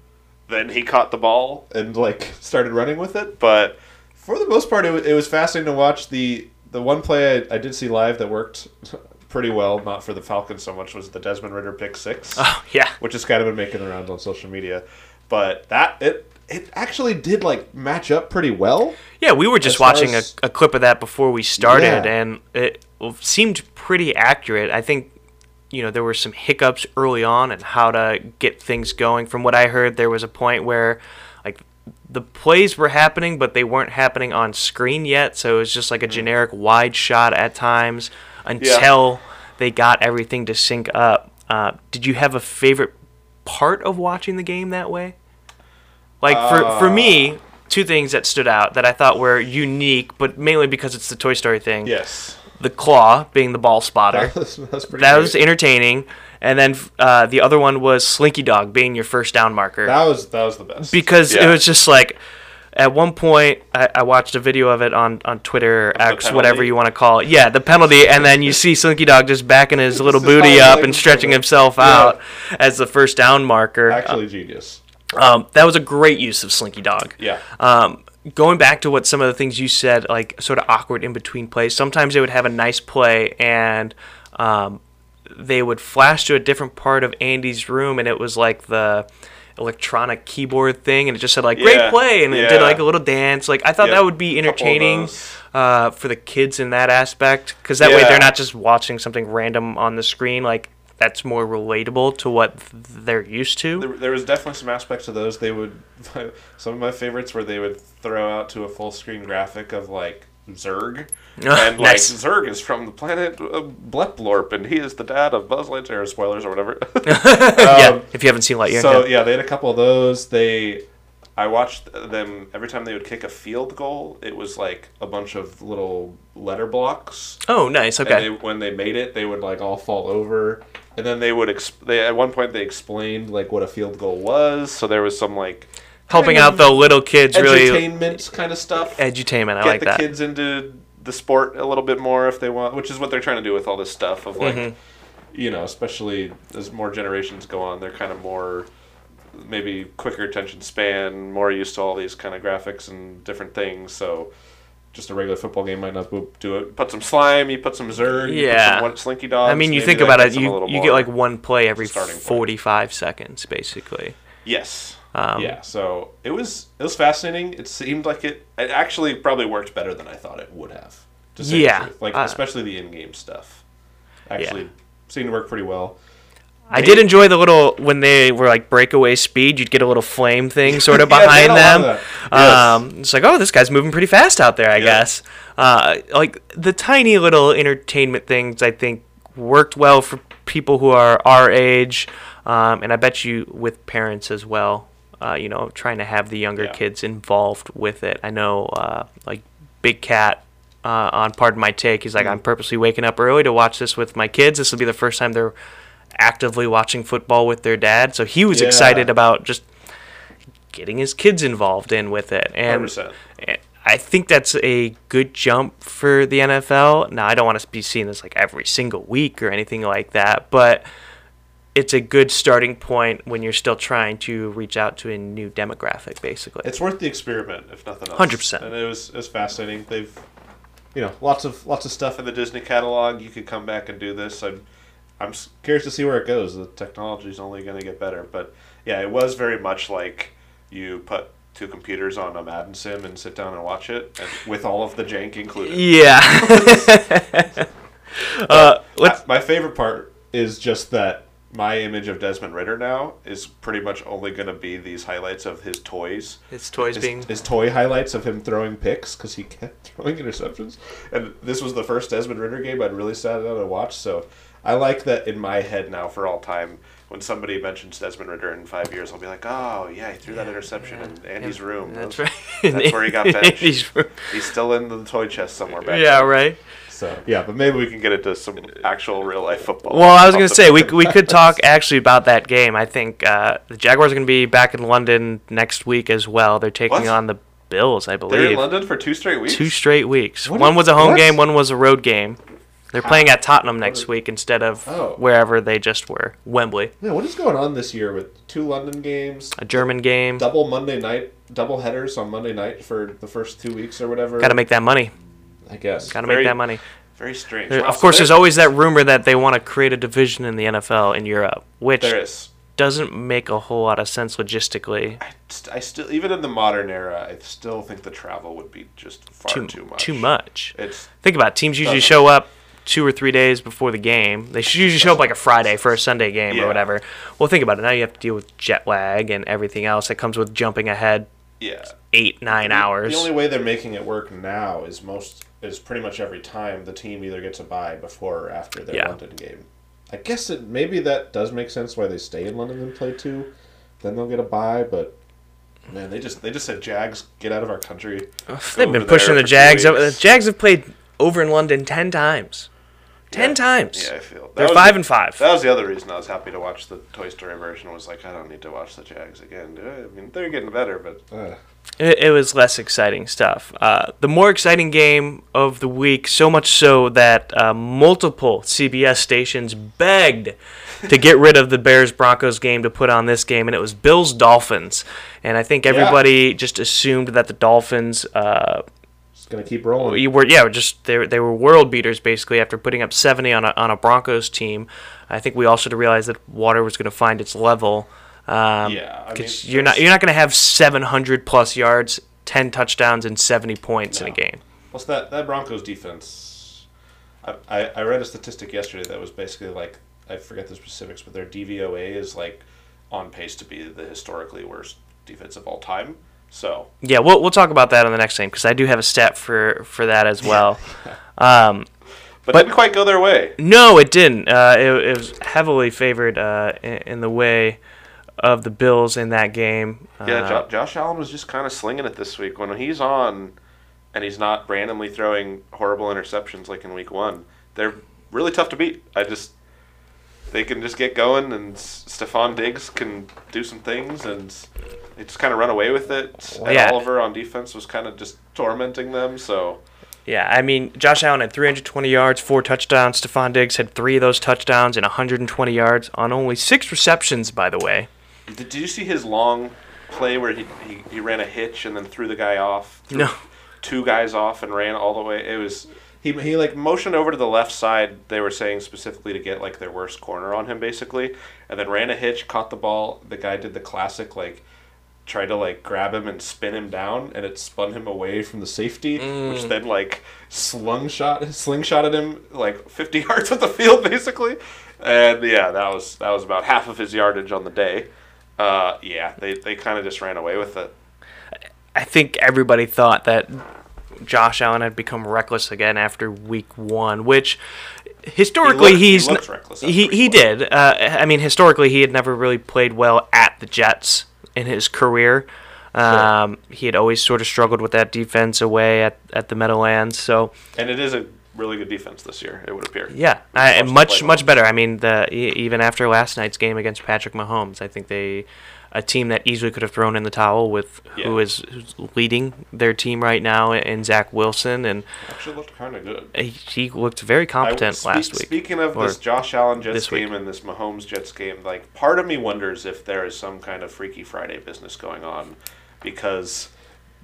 then he caught the ball and like started running with it. But for the most part, it was, it was fascinating to watch. the The one play I, I did see live that worked (laughs) pretty well, not for the Falcons so much, was the Desmond Ridder pick six (laughs) oh yeah, which has kind of been making the rounds on social media. But that it it actually did like match up pretty well. yeah. We were just watching as- a, a clip of that before we started, Yeah. and it seemed pretty accurate. I think you know there were some hiccups early on and how to get things going. From what I heard, there was a point where like the plays were happening, but they weren't happening on screen yet. So it was just like a generic wide shot at times until they got everything to sync up. Uh, did you have a favorite part of watching the game that way? Like for for me, two things that stood out that I thought were unique, but mainly because it's the Toy Story thing. Yes, The claw being the ball spotter. that was, that's pretty. That great. was entertaining. And then uh, the other one was Slinky Dog being your first down marker. that was that was the best because Yeah. it was just like, at one point, I, I watched a video of it on, on Twitter, the X, whatever you want to call it. Yeah, the penalty. And then you see Slinky Dog just backing his (laughs) little booty up and stretching coming. himself Yeah. out as the first down marker. actually genius. Um, that was a great use of Slinky Dog. Yeah, Um, going back to what some of the things you said, like sort of awkward in between plays. Sometimes they would have a nice play and um, they would flash to a different part of Andy's room, and it was like the electronic keyboard thing, and it just said like "great Yeah, play," and it did like a little dance. Like I thought Yep, that would be entertaining uh, for the kids in that aspect, because that way they're not just watching something random on the screen. Like that's more relatable to what they're used to. There, there was definitely some aspects of those. They would, (laughs) some of my favorites where they would throw out to a full screen graphic of like Zurg, (laughs) and like Nice. Zurg is from the planet uh, Bleplorp, and he is the dad of Buzz Lightyear. Spoilers or whatever. (laughs) yeah, Um, if you haven't seen Lightyear. So yeah. yeah, they had a couple of those. They, I watched them every time they would kick a field goal. It was like a bunch of little letter blocks. Oh, nice. And Okay. they, when they made it, they would like all fall over, and then they would. Exp- they at one point they explained like what a field goal was. So there was some like Helping out the little kids, really entertainment kind of stuff. edutainment. I Get like the that. kids into the sport a little bit more if they want, which is what they're trying to do with all this stuff of like, Mhm. you know, especially as more generations go on, they're kind of more maybe quicker attention span, more used to all these kind of graphics and different things. So just a regular football game might not do it. Put some slime, you put some Zurg, you put Yeah. some Slinky Dogs. I mean, you think about it, gets them a you, you get like one play every starting point. 45 seconds, basically. yes. Um, yeah, so it was it was fascinating. It seemed like it it actually probably worked better than I thought it would have. To say the Yeah, truth. like uh, especially the in-game stuff. Actually, seemed to work pretty well. I did enjoy the little when they were like breakaway speed. You'd get a little flame thing (laughs) sort of Yeah, behind them. Yes. Um, it's like, oh, this guy's moving pretty fast out there. I Yeah. guess. Uh, like the tiny little entertainment things, I think worked well for people who are our age, um, and I bet you with parents as well. Uh, you know, trying to have the younger Yeah. kids involved with it. I know, uh, like Big Cat uh, on Pardon My Take. He's like, Mm. I'm purposely waking up early to watch this with my kids. This will be the first time they're actively watching football with their dad. So he was Yeah. excited about just getting his kids involved in with it. And 100%. I think that's a good jump for the NFL. Now, I don't want to be seeing this like every single week or anything like that, but it's a good starting point when you're still trying to reach out to a new demographic, basically. It's worth the experiment, if nothing else. 100%. And it was it was fascinating. They've, you know, lots of lots of stuff in the Disney catalog. You could come back and do this. I'm, I'm curious to see where it goes. The technology's only going to get better. But yeah, it was very much like you put two computers on a Madden sim and sit down and watch it, and with all of the jank included. yeah. (laughs) uh, I- my favorite part is just that my image of Desmond Ridder now is pretty much only going to be these highlights of his toys. his toys his, being. his toy highlights of him throwing picks because he kept (laughs) throwing interceptions. And this was the first Desmond Ridder game I'd really sat down and watched. So I like that in my head now for all time. When somebody mentions Desmond Ridder in five years, I'll be like, "Oh yeah, he threw that interception in Andy's room. That's That was- right. (laughs) That's where he got benched. He's still in the toy chest somewhere back yeah, there. right. So yeah, but maybe we can get into some actual real life football. Well, I was gonna say we (laughs) we could talk actually about that game. I think uh, the Jaguars are gonna be back in London next week as well. They're taking What? on the Bills, I believe. They're in. London for two straight weeks. Two straight weeks. What one is- was a home what? game, one was a road game. They're playing at Tottenham next is- week instead of Oh. wherever they just were, Wembley. Yeah, what is going on this year with two London games, A German game. double Monday night, double headers on Monday night for the first two weeks or whatever? Got to make that money. I guess. Got to Very- make that money. Very strange. There- Wow, of course, there- there's always that rumor that they want to create a division in the NFL in Europe, which there is. doesn't make a whole lot of sense logistically. I, st- I still, even in the modern era, I still think the travel would be just far Too, too, much. Too much. It's Think about it. Teams usually Doesn't. show up two or three days before the game. They should usually show up like a Friday for a Sunday game Yeah. or whatever. Well, think about it. Now you have to deal with jet lag and everything else that comes with jumping ahead yeah. eight, nine hours. The only way they're making it work now is most is pretty much every time the team either gets a bye before or after their Yeah. London game. I guess it maybe that does make sense why they stay in London and play two. Then they'll get a bye, but man, they just they just said Jags get out of our country. They've been pushing the Jags. The. Jags have played over in London ten times. Ten Yeah. times. Yeah, I feel that They're was five and five. That was the other reason I was happy to watch the Toy Story version. Was like, I don't need to watch the Jags again. do I? I mean, they're getting better, but uh, It, it was less exciting stuff. Uh, the more exciting game of the week, so much so that uh, multiple CBS stations begged to get rid of the Bears Broncos game to put on this game, and it was Bills Dolphins. And I think everybody just assumed that the Dolphins. Uh, just gonna keep rolling. you were yeah, were just they were, they were world beaters basically after putting up 70 on a on a Broncos team. I think we all should have realized that water was going to find its level. Um, Yeah, I because mean, you're not you're not going to have 700 plus yards, 10 touchdowns, and 70 points in a game. Plus that that Broncos defense. I, I I read a statistic yesterday that was basically like I forget the specifics, but their DVOA is like on pace to be the historically worst defense of all time. So Yeah, we'll we'll talk about that on the next game because I do have a stat for for that as well. (laughs) um, but, But- didn't quite go their way. no, it didn't. Uh, it, it was heavily favored uh, in, in the way of the Bills in that game. Yeah, Uh, jo- Josh Allen was just kind of slinging it this week. When he's on, and he's not randomly throwing horrible interceptions like in week one, they're really tough to beat. I just they can just get going, and Stephon Diggs can do some things, and they just kind of run away with it. Well, and yeah. Oliver on defense was kind of just tormenting them. So Yeah, I mean, Josh Allen had 320 yards, four touchdowns. Stephon Diggs had three of those touchdowns and 120 yards on only six receptions, by the way. did, did you see his long play where he, he, he ran a hitch and then threw the guy off? No. two guys off and ran all the way. It was he he like motioned over to the left side. They were saying specifically to get like their worst corner on him basically, and then ran a hitch, caught the ball. The guy did the classic like tried to like grab him and spin him down, and it spun him away from the safety, which then like slingshot slingshotted him like fifty (laughs) yards of the field basically, and yeah, that was that was about half of his yardage on the day. Uh, yeah, they they kind of just ran away with it. I think everybody thought that Josh Allen had become reckless again after week one, which historically he he's looked reckless after he, he one. did. Uh, I mean, historically he had never really played well at the Jets in his career. Um, he had always sort of struggled with that defense away at, at the Meadowlands. So And it is a really good defense this year, it would appear. Yeah, I, much much well. better. I mean, the even after last night's game against Patrick Mahomes, I think they a team that easily could have thrown in the towel with Yeah. who's leading their team right now and Zach Wilson, and Actually looked kind of good. he, he looked very competent last week. Speaking of this Josh Allen Jets game and this Mahomes Jets game, like part of me wonders if there is some kind of Freaky Friday business going on, because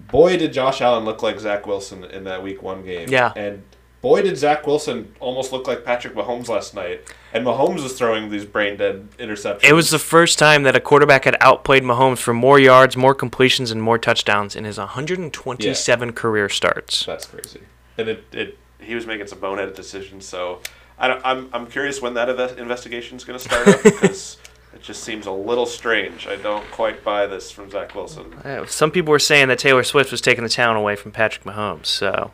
boy did Josh Allen look like Zach Wilson in that Week One game. Yeah. and boy did Zach Wilson almost look like Patrick Mahomes last night, and Mahomes was throwing these brain dead interceptions. It was the first time that a quarterback had outplayed Mahomes for more yards, more completions, and more touchdowns in his 127 career starts. That's crazy. And it, it he was making some boneheaded decisions. So I don't, I'm I'm curious when that inve- investigation is going to start up because (laughs) it just seems a little strange. I don't quite buy this from Zach Wilson. Uh, Some people were saying that Taylor Swift was taking the town away from Patrick Mahomes, so.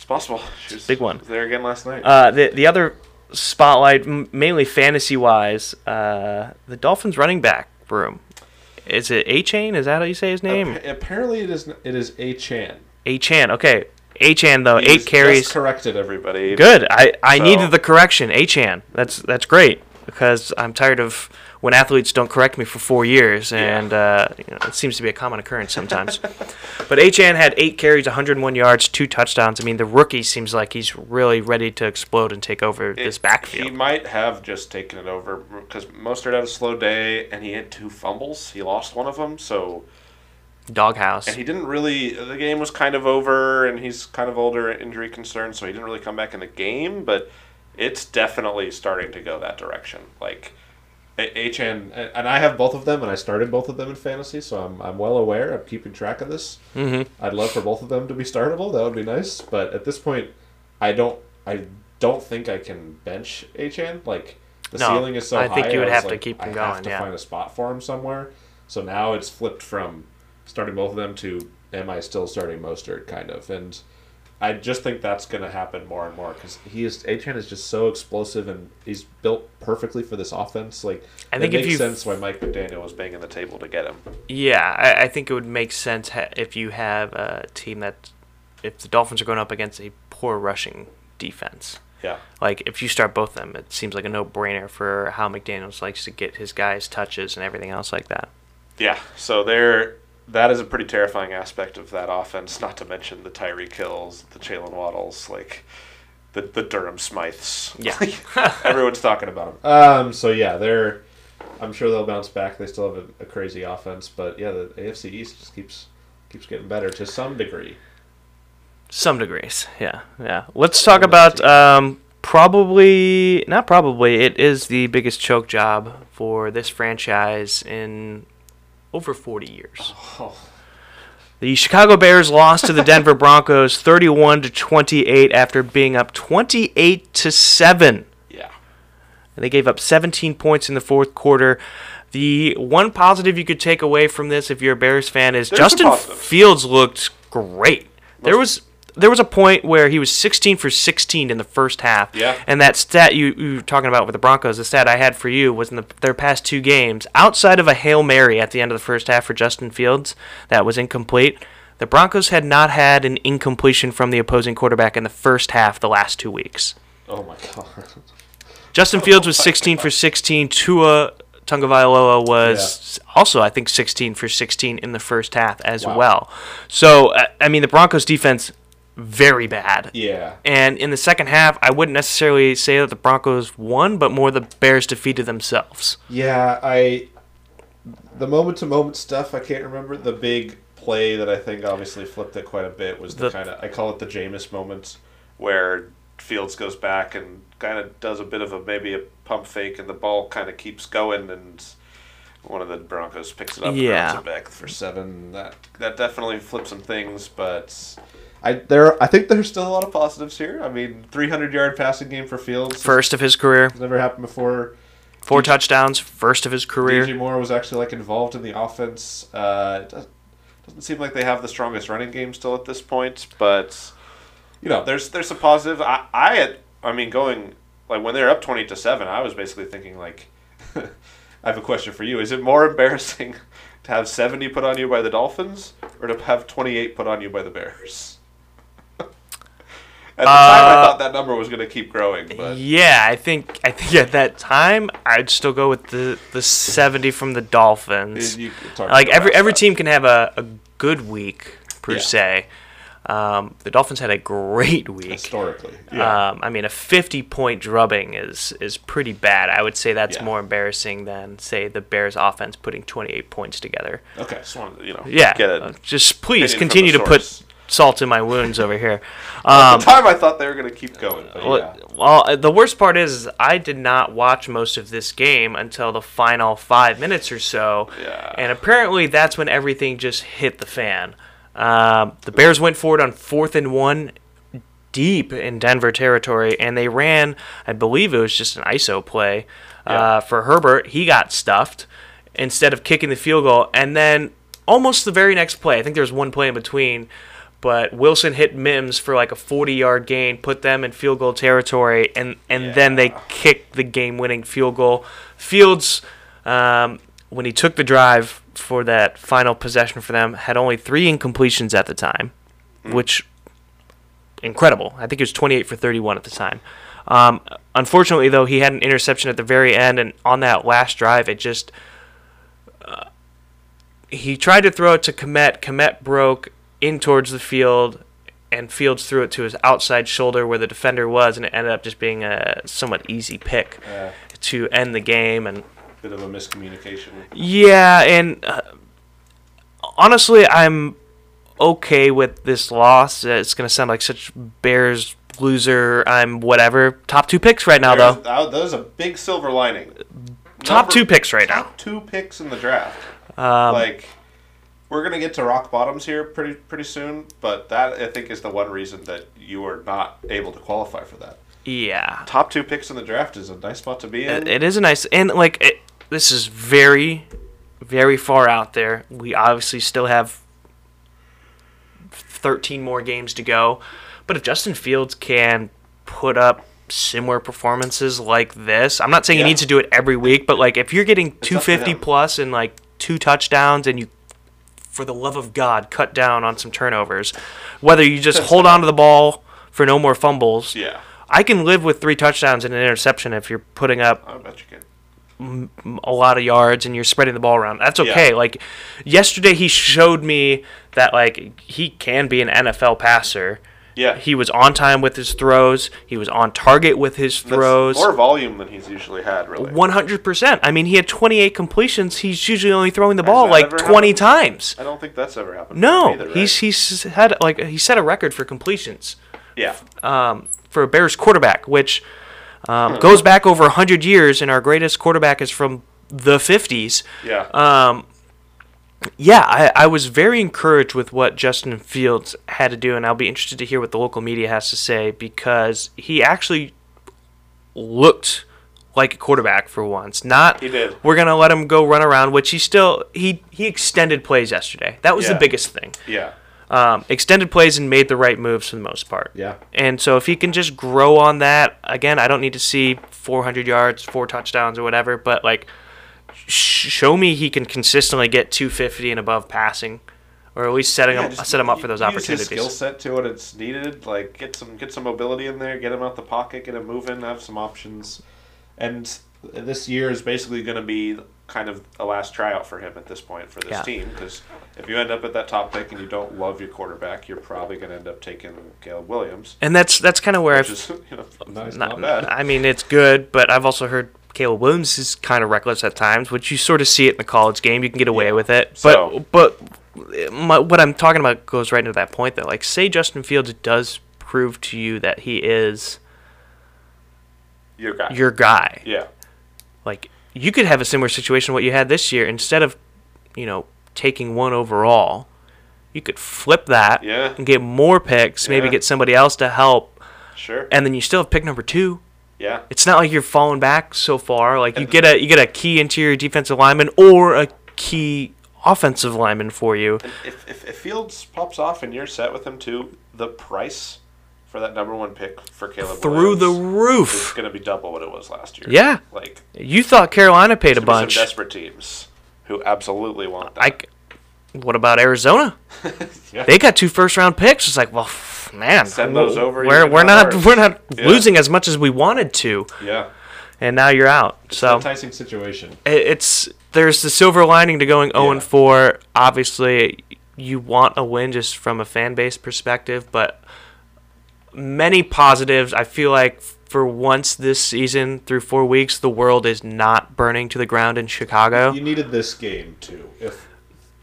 It's possible. She was, Big one. was there again last night. Uh, the the other spotlight, m- mainly fantasy wise, uh, the Dolphins running back room. Is it A Chain? Is that how you say his name? Appa- apparently, it is. It is A Chan. A Chan. Okay, A Chan though. He eight was carries. Just corrected everybody. Good. I, I So- needed the correction. A Chan. That's that's great because I'm tired of when athletes don't correct me for four years, and uh, you know, it seems to be a common occurrence sometimes. (laughs) but Chan had eight carries, 101 yards, two touchdowns. I mean, the rookie seems like he's really ready to explode and take over this backfield. He might have just taken it over because Mostert had a slow day and he had two fumbles. He lost one of them, so Doghouse. and he didn't really. The game was kind of over, and he's kind of older, injury concerned, so he didn't really come back in the game. But it's definitely starting to go that direction. Like H and and I have both of them, and I started both of them in fantasy, so I'm I'm well aware. I'm keeping track of this. hmm I'd love for both of them to be startable. That would be nice. But at this point, I don't. I don't think I can bench Achane. Like the No, ceiling is so I high. think you would have to like, keep I him have to yeah. find a spot for him somewhere. So now it's flipped from starting both of them to am I still starting Mostert kind of and. I just think that's going to happen more and more because he is Achane is just so explosive and he's built perfectly for this offense. Like I think if makes sense why Mike McDaniel was banging the table to get him. Yeah, I, I think it would make sense ha- if you have a team that, if the Dolphins are going up against a poor rushing defense. Yeah. Like if you start both of them, it seems like a no-brainer for how McDaniel's likes to get his guys touches and everything else like that. Yeah. So there, that is a pretty terrifying aspect of that offense. Not to mention the Tyreek Hills, the Jalen Waddles, like the the Durham Smythes. Yeah. (laughs) Everyone's talking about them. Um. So yeah, they're. I'm sure they'll bounce back. They still have a, a crazy offense, but yeah, the AFC East just keeps keeps getting better to some degree. Some degrees, yeah, yeah. Let's talk about um, probably not probably. It is the biggest choke job for this franchise in over 40 years. Oh, The Chicago Bears lost to the Denver Broncos 31 to 28 after being up 28 to 7. yeah. And they gave up 17 points in the fourth quarter. The one positive you could take away from this, if you're a Bears fan, is There's Justin. Fields looked great. There was there was a point where he was 16 for 16 in the first half. Yeah. And that stat you, you were talking about with the Broncos, the stat I had for you was in the, their past two games, outside of a Hail Mary at the end of the first half for Justin Fields that was incomplete, the Broncos had not had an incompletion from the opposing quarterback in the first half the last two weeks. Oh my god. Justin Fields was 16 for 16. Tua Tagovailoa was also, I think, 16 for 16 in the first half as Wow. well. So, uh, I mean, the Broncos defense very bad. Yeah. And in the second half, I wouldn't necessarily say that the Broncos won, but more the Bears defeated themselves. Yeah, I the moment to moment stuff I can't remember. The big play that I think obviously flipped it quite a bit was the, The- kind of I call it the Jameis moment where Fields goes back and kind of does a bit of a maybe a pump fake and the ball kind of keeps going and one of the Broncos picks it up and Yeah. runs it back for seven. That that definitely flipped some things, but I there I think there's still a lot of positives here. I mean, 300 yard passing game for Fields. First of his career, never happened before. four touchdowns, first of his career. DJ Moore was actually like involved in the offense. Uh, it does- doesn't seem like they have the strongest running game still at this point, but you know, there's there's some positive. I I had, I mean, going like when they're up twenty to seven, I was basically thinking like, (laughs) I have a question for you: Is it more (laughs) embarrassing to have seventy put on you by the Dolphins, or to have twenty eight put on you by the Bears? At the time, I Uh, thought that number was going to keep growing, but Yeah, I think I think at that time I'd still go with the the 70 from the Dolphins. you- it's hard to like every every team can have a, a good week per Yeah. se. Um, the Dolphins had a great week. historically, yeah. Um, I mean, a 50 point drubbing is is pretty bad. I would say that's Yeah. more embarrassing than say the Bears offense putting 28 points together. okay, just wanted to, you know, Yeah, get it. uh, just please continue to put source. Salt in my wounds over here. (laughs) At Um, the time, I thought they were going to keep going. But well, yeah. well, uh, the worst part is, is I did not watch most of this game until the final five minutes or so, Yeah. and apparently that's when everything just hit the fan. Um, the Bears went forward on fourth and one, deep in Denver territory, and they ran. I believe it was just an ISO play Yeah. uh, for Herbert. He got stuffed instead of kicking the field goal, and then almost the very next play. I think there was one play in between. But Wilson hit Mims for like a 40-yard gain, put them in field goal territory, and, and then they kicked the game-winning field goal. Fields, um, when he took the drive for that final possession for them, had only three incompletions at the time, which incredible. I think it was 28 for 31 at the time. Um, unfortunately, though, he had an interception at the very end, and on that last drive, it just uh, he tried to throw it to Kmet. Kmet broke in towards the field, and Fields threw it to his outside shoulder where the defender was, and it ended up just being a somewhat easy pick Uh, to end the game. And bit of a miscommunication. yeah, and uh, honestly, I'm okay with this loss. It's gonna sound like such Bears loser. I'm whatever. Top two picks right now, though. uh, there's a big silver lining. Top Number- two picks right now. Top two picks in the draft. Um, like, we're gonna get to rock bottoms here pretty pretty soon, but that I think is the one reason that you are not able to qualify for that. yeah, Top two picks in the draft is a nice spot to be in. it, it is a nice and like it, this is very, very far out there. We obviously still have 13 more games to go, but if Justin Fields can put up similar performances like this, I'm not saying Yeah. he needs to do it every week, but like if you're getting 250 plus and like two touchdowns and you for the love of God, cut down on some turnovers. Whether you just hold on to the ball for no more fumbles, yeah. I can live with three touchdowns and an interception if you're putting up I bet you can. a lot of yards and you're spreading the ball around. That's okay. Yeah. Like yesterday, he showed me that like he can be an NFL passer. Yeah. He was on time with his throws. He was on target with his That's throws. more volume than he's usually had, really. One hundred percent. I mean, he had twenty-eight completions. He's usually only throwing the ball like twenty happened? times. I don't think that's ever happened. No, either, right? he's he's had like he set a record for completions yeah. um, for a Bears quarterback, which um, Hmm. goes back over hundred years, and our greatest quarterback is from the fifties. Yeah. Um, yeah, I, I was very encouraged with what Justin Fields had to do, and I'll be interested to hear what the local media has to say because he actually looked like a quarterback for once. Not He did. We're gonna let him go run around, which he still he he extended plays yesterday. That was the biggest thing. yeah. Um, extended plays and made the right moves for the most part. Yeah. And so if he can just grow on that, again, I don't need to see 400 yards, four touchdowns, or whatever, but like, show me he can consistently get 250 and above passing, or at least setting Yeah, him set him up for those use opportunities. Skill set to what it's needed. Like get some get some mobility in there, get him out the pocket, get him moving, have some options. And this year is basically going to be kind of a last tryout for him at this point for this Yeah. team. Because if you end up at that top pick and you don't love your quarterback, you're probably going to end up taking Caleb Williams, And that's that's kind of where I've is (laughs) you know nice, not, not, bad. I mean, it's good, but I've also heard Caleb Williams is kind of reckless at times, which you sort of see it in the college game. You can get away Yeah. with it, So- but but my, what I'm talking about goes right into that point. That like, say Justin Fields does prove to you that he is Your guy. your guy. yeah. Like you could have a similar situation to what you had this year. Instead of, you know, taking one overall, you could flip that Yeah. and get more picks. Maybe Yeah. get somebody else to help, Sure. and then you still have pick number two. Yeah. It's not like you're falling back so far. Like you get a you get a key interior defensive lineman or a key offensive lineman for you. If, if, if Fields pops off and you're set with him too, the price for that number one pick for Caleb Through the roof. is going to be double what it was last year. Yeah. Like You thought Carolina paid a there's gonna be bunch. Desperate teams who absolutely want that. I what about Arizona? (laughs) yeah. They got two first round picks. It's like, well, man, Send those over, We're we're not have we're not Yeah. losing as much as we wanted to, yeah. and now you're out. It's so enticing situation. it- it's there's the silver lining to going 0 and Yeah. 4. Obviously, you want a win just from a fan base perspective, but many positives. I feel like for once this season, through four weeks, the world is not burning to the ground in Chicago. You needed this game too. If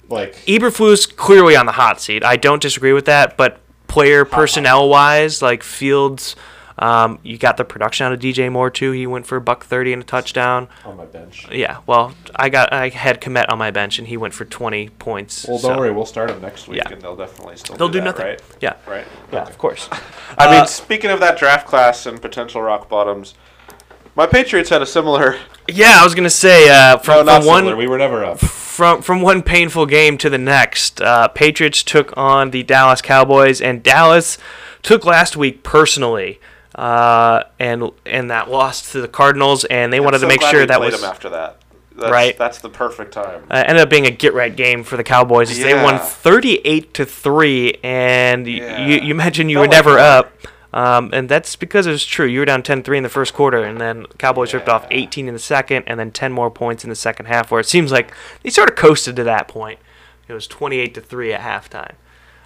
like Eberflus clearly on the hot seat. I don't disagree with that, but player personnel wise, like Fields, um, you got the production out of DJ Moore too. He went for a buck thirty and a touchdown. on my bench. Yeah, well, I got I had Kmet on my bench and he went for twenty points. Well, don't worry. We'll start them next week, Yeah. and they'll definitely still They'll do, do that, nothing. right? Yeah, Right. yeah, of course. I Uh, mean, speaking of that draft class and potential rock bottoms, my Patriots had a similar. Yeah, I was gonna say uh, from, No, from one similar. We were never up. From from one painful game to the next. Uh, Patriots took on the Dallas Cowboys, and Dallas took last week personally, uh, and and that lost to the Cardinals, and they wanted I'm so to make sure that was them after that. That's, Right. That's the perfect time. uh, ended up being a get right game for the Cowboys. as They won thirty eight to three, and Yeah. you you mentioned you Felt were never like up. Um, and that's because it was true. You were down 10-3 in the first quarter, and then Cowboys ripped off 18 in the second, and then 10 more points in the second half, where it seems like they sort of coasted to that point. It was 28 to three at halftime.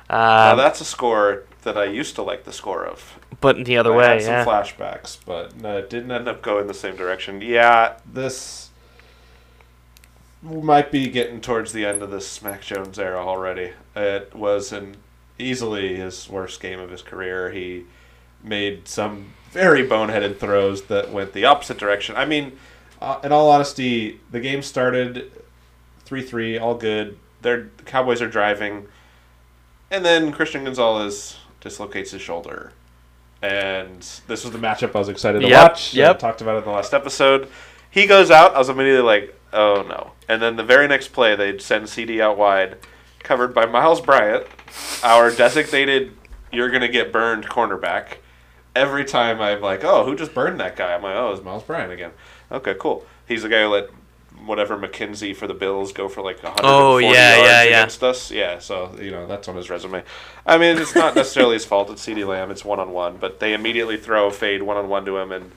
now Um, that's a score that I used to like the score of. but in the other I way, had some yeah. flashbacks, but no, it didn't end up going the same direction. Yeah, this might be getting towards the end of this Mac Jones era already. It was an easily his worst game of his career. He made some very boneheaded throws that went the opposite direction. I mean, uh, in all honesty, the game started three three, all good. They're, the Cowboys are driving, and then Christian Gonzalez dislocates his shoulder. And this was the matchup I was excited to Yep, watch. yep. I talked about it in the last episode. He goes out. I was immediately like, "Oh no!" And then the very next play, they send CeeDee out wide, covered by Miles Bryant, our designated "you're gonna get burned" cornerback. Every time I'm like, "Oh, who just burned that guy?" I'm like, "Oh, it's Miles Bryant again." Okay, cool. He's the guy who let whatever McKenzie for the Bills go for like 140 Oh, yeah, yards yeah, yeah. against us. Yeah, so you know that's on his resume. I mean, it's not necessarily his fault. It's CeeDee Lamb. It's one on one, but they immediately throw a fade one on one to him, and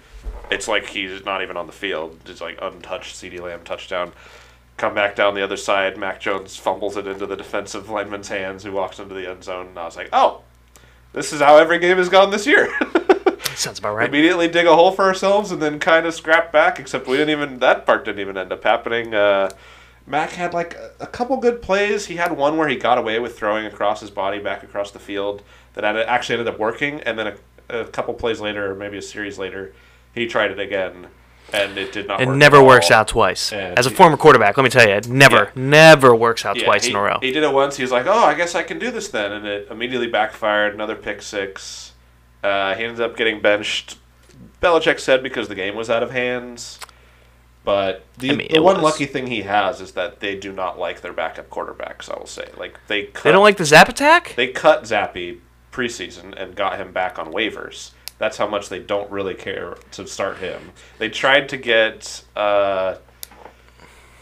it's like he's not even on the field. It's like untouched CeeDee Lamb touchdown. Come back down the other side. Mac Jones fumbles it into the defensive lineman's hands, who walks into the end zone. And I was like, oh, this is how every game has gone this year. (laughs) Sounds about right. immediately dig a hole for ourselves and then kind of scrap back. Except we didn't even that part didn't even end up happening. Uh, Mac had like a, a couple good plays. He had one where he got away with throwing across his body back across the field that had, actually ended up working. And then a, a couple plays later, or maybe a series later, he tried it again, and it did not. It work never works out twice. And As a he- former quarterback, let me tell you, it never, Yeah. never works out Yeah, twice he, in a row. He did it once. He was like, "Oh, I guess I can do this then," and it immediately backfired. Another pick six. Uh, he ended up getting benched. Belichick said because the game was out of hands. But the, I mean, the one was. lucky thing he has is that they do not like their backup quarterbacks. I will say, like they cut, they don't like the Zap attack? they cut Zappe preseason and got him back on waivers. That's how much they don't really care to start him. They tried to get uh,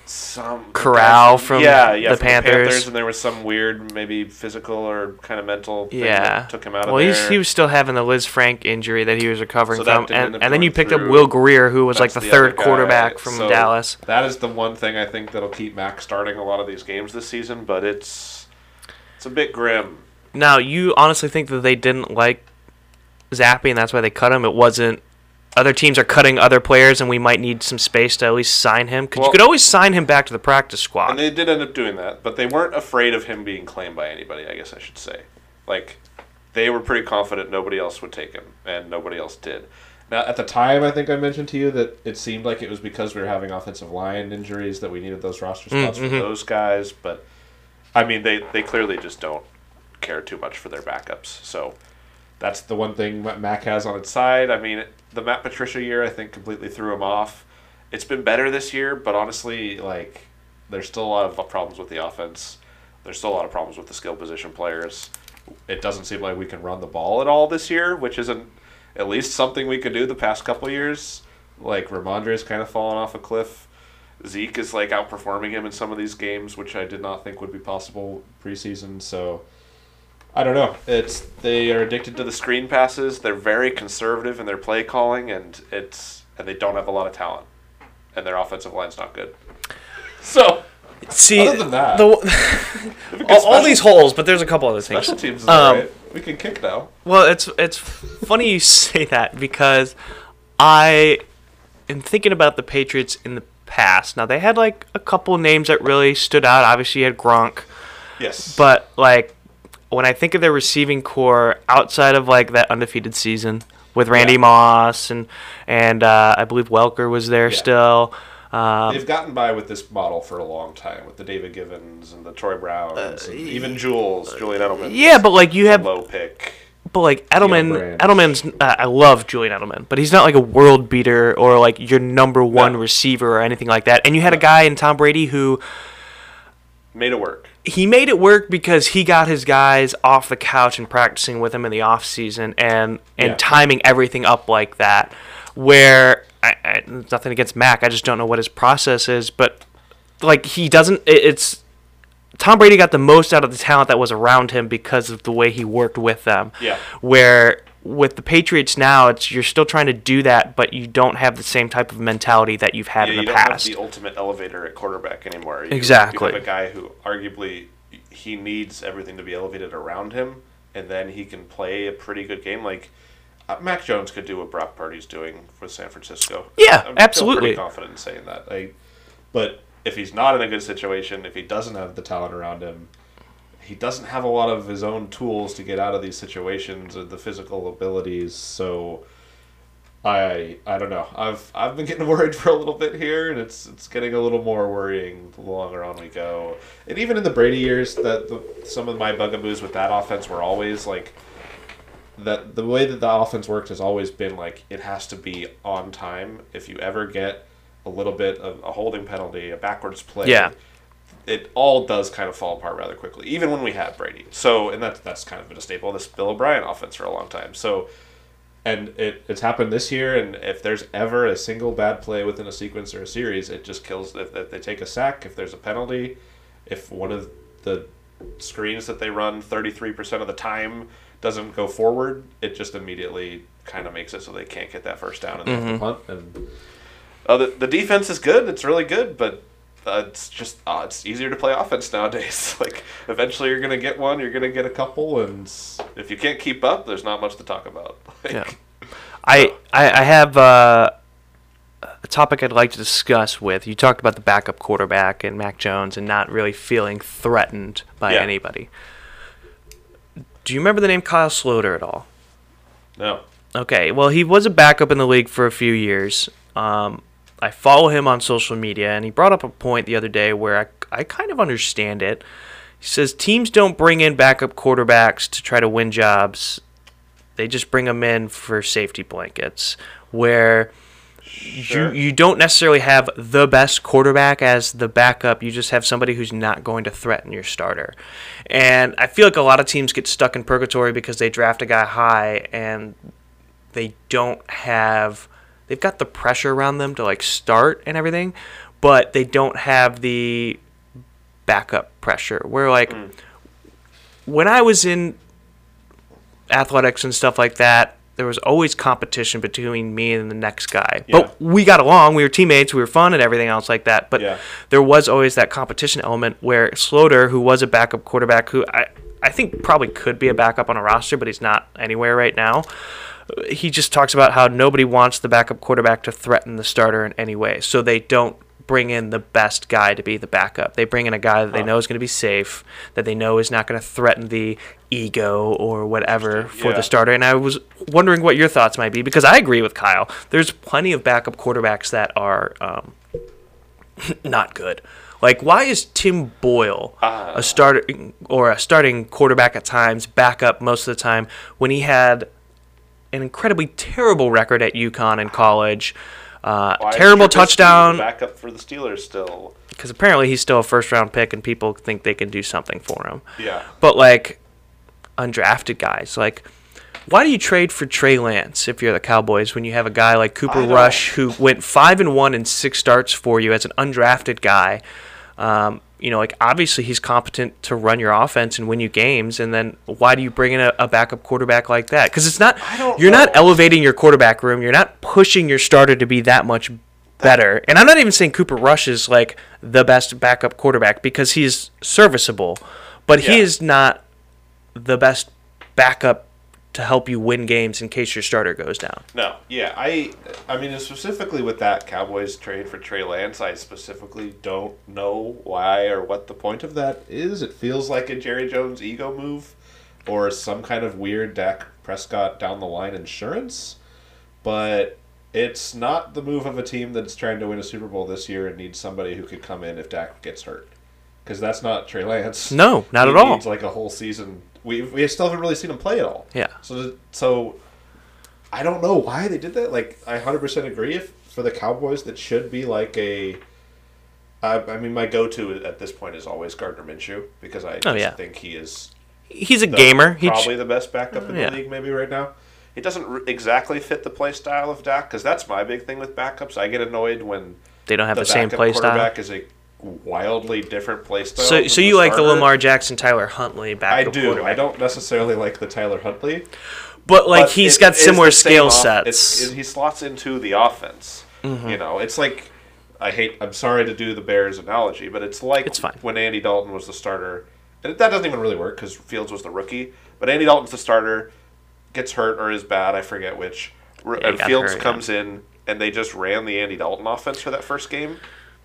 some Corral from yeah, yeah, the from Panthers. and there was some weird, maybe physical or kind of mental thing Yeah. that took him out well, of there. he was still having the Lisfranc injury that he was recovering So from. And, and then you picked up. Will Grier, who was like the, the third quarterback from So Dallas. That is the one thing I think that'll keep Mac starting a lot of these games this season, but it's it's a bit grim. Now, you honestly think that they didn't like Zappe and that's why they cut him? It wasn't. Other teams are cutting other players, and we might need some space to at least sign him. Because Well- you could always sign him back to the practice squad. And they did end up doing that, but they weren't afraid of him being claimed by anybody, I guess I should say. Like, they were pretty confident nobody else would take him, and nobody else did. Now, at the time, I think I mentioned to you that it seemed like it was because we were having offensive line injuries that we needed those roster spots Mm-hmm. for those guys, but, I mean, they, they clearly just don't care too much for their backups, so that's the one thing Mac has on its side. I mean, the Matt Patricia year, I think, completely threw him off. It's been better this year, but honestly, like, there's still a lot of problems with the offense. There's still a lot of problems with the skill position players. It doesn't seem like we can run the ball at all this year, which isn't at least something we could do the past couple years. Like Rhamondre's kind of fallen off a cliff. Zeke is like outperforming him in some of these games, which I did not think would be possible preseason. So I don't know. It's they are addicted to the screen passes. They're very conservative in their play calling, and it's and they don't have a lot of talent, and their offensive line's not good. (laughs) So See, Other than that, the, (laughs) (laughs) all, all these holes, but there's a couple other things. special teams is Um, alright. We can kick now. Well, it's it's funny you say that because I am thinking about the Patriots in the past. Now they had like a couple names that really stood out. Obviously, you had Gronk, Yes, but like when I think of their receiving corps outside of like that undefeated season with Randy Yeah. Moss and and uh, I believe Welker was there Yeah. still. Um, they've gotten by with this model for a long time with the David Givens and the Troy Browns, and Uh, even Jules, Julian Edelman. yeah, but like you have low pick. But like Edelman, Edelman's uh, I love Julian Edelman, but he's not like a world beater or like your number one No. receiver or anything like that. And you had a guy in Tom Brady who Made it work. He made it work because he got his guys off the couch and practicing with him in the off season and and Yeah. timing everything up like that. Where I, I, nothing against Mac, I just don't know what his process is, but like he doesn't. It, it's Tom Brady got the most out of the talent that was around him because of the way he worked with them. Yeah. Where with the Patriots now, it's you're still trying to do that, but you don't have the same type of mentality that you've had Yeah, in you the don't past. have the ultimate elevator at quarterback anymore. You, Exactly. You have a guy who arguably he needs everything to be elevated around him, and then he can play a pretty good game. Like uh, Mac Jones could do what Brock Purdy's doing for San Francisco. Yeah, absolutely. I'm absolutely. pretty confident in saying that. Like, but if he's not in a good situation, if he doesn't have the talent around him, he doesn't have a lot of his own tools to get out of these situations or the physical abilities. So I I don't know. I've I've been getting (laughs) worried for a little bit here, and it's it's getting a little more worrying the longer on we go. And even in the Brady years, that the, some of my bugaboos with that offense were always like that. The way that the offense worked has always been like it has to be on time. If you ever get a little bit of a holding penalty, a backwards play, Yeah. It all does kind of fall apart rather quickly, even when we have Brady. So, and that's that's kind of been a staple of this Bill O'Brien offense for a long time. So, and it, it's happened this year. And if there's ever a single bad play within a sequence or a series, it just kills. If, if they take a sack, if there's a penalty, if one of the screens that they run 33% of the time doesn't go forward, it just immediately kind of makes it so they can't get that first down and they have to punt. And uh, the, the defense is good. It's really good, but uh, it's just uh, it's easier to play offense nowadays. (laughs) like eventually you're gonna get one, you're gonna get a couple, and if you can't keep up, there's not much to talk about. (laughs) Like, Yeah. I, I I have uh, a topic I'd like to discuss with you. Talked about the backup quarterback and Mac Jones and not really feeling threatened by Yeah. anybody. Do you remember the name Kyle Sloter at all? No. Okay, well, he was a backup in the league for a few years. Um, I follow him on social media, and he brought up a point the other day where I, I kind of understand it. He says teams don't bring in backup quarterbacks to try to win jobs, they just bring them in for safety blankets, where Sure. you, you don't necessarily have the best quarterback as the backup. You just have somebody who's not going to threaten your starter. And I feel like a lot of teams get stuck in purgatory because they draft a guy high and they don't have they've got the pressure around them to like start and everything, but they don't have the backup pressure. Where like hmm. when I was in athletics and stuff like that, there was always competition between me and the next guy. Yeah. But we got along. We were teammates. We were fun and everything else like that. But Yeah. there was always that competition element where Sloter, who was a backup quarterback, who I, I think probably could be a backup on a roster, but he's not anywhere right now. He just talks about how nobody wants the backup quarterback to threaten the starter in any way. So they don't bring in the best guy to be the backup. They bring in a guy that they know is going to be safe, that they know is not going to threaten the ego or whatever for Yeah. the starter. And I was wondering what your thoughts might be because I agree with Kyle. There's plenty of backup quarterbacks that are um, (laughs) not good. Like, why is Tim Boyle a starter or a starting quarterback at times, backup most of the time, when he had an incredibly terrible record at UConn in college? Uh, terrible touchdown backup for the Steelers still. because apparently he's still a first round pick and people think they can do something for him. Yeah. But like undrafted guys, like why do you trade for Trey Lance if you're the Cowboys when you have a guy like Cooper Rush who went five and one in six starts for you as an undrafted guy? Um, you know, like obviously he's competent to run your offense and win you games. And then why do you bring in a, a backup quarterback like that? Because it's not you're not elevating your quarterback room. You're not pushing your starter to be that much better. And I'm not even saying Cooper Rush is like the best backup quarterback because he's serviceable, but he is not the best backup to help you win games in case your starter goes down. No, yeah, I, I mean, specifically with that Cowboys trade for Trey Lance, I specifically don't know why or what the point of that is. It feels like a Jerry Jones ego move, or some kind of weird Dak Prescott down the line insurance, but it's not the move of a team that's trying to win a Super Bowl this year and needs somebody who could come in if Dak gets hurt, because that's not Trey Lance. No, not He at all. Needs like a whole season. We we still haven't really seen him play at all. Yeah. So so I don't know why they did that. Like I hundred percent agree. If for the Cowboys, that should be like a. I, I mean, my go-to at this point is always Gardner Minshew because I Oh, yeah. think he is He's a the- gamer. He ch- probably the best backup in Yeah. the league, maybe right now. It doesn't r- exactly fit the play style of Dak because that's my big thing with backups. I get annoyed when they don't have the, the, same play style. quarterback is a wildly different play style. So, so you like the starter. Lamar Jackson, Tyler Huntley back. I do. I don't necessarily like the Tyler Huntley. but like But he's it got is similar skill off- sets. it's- it- he slots into the offense. Mm-hmm. You know, it's like I hate. I'm sorry to do the Bears analogy, but it's like It's fine. when Andy Dalton was the starter, and that doesn't even really work because Fields was the rookie. But Andy Dalton's the starter, gets hurt or is bad. I forget which. R- Yeah, he and got Fields hurt, yeah. comes in, and they just ran the Andy Dalton offense for that first game,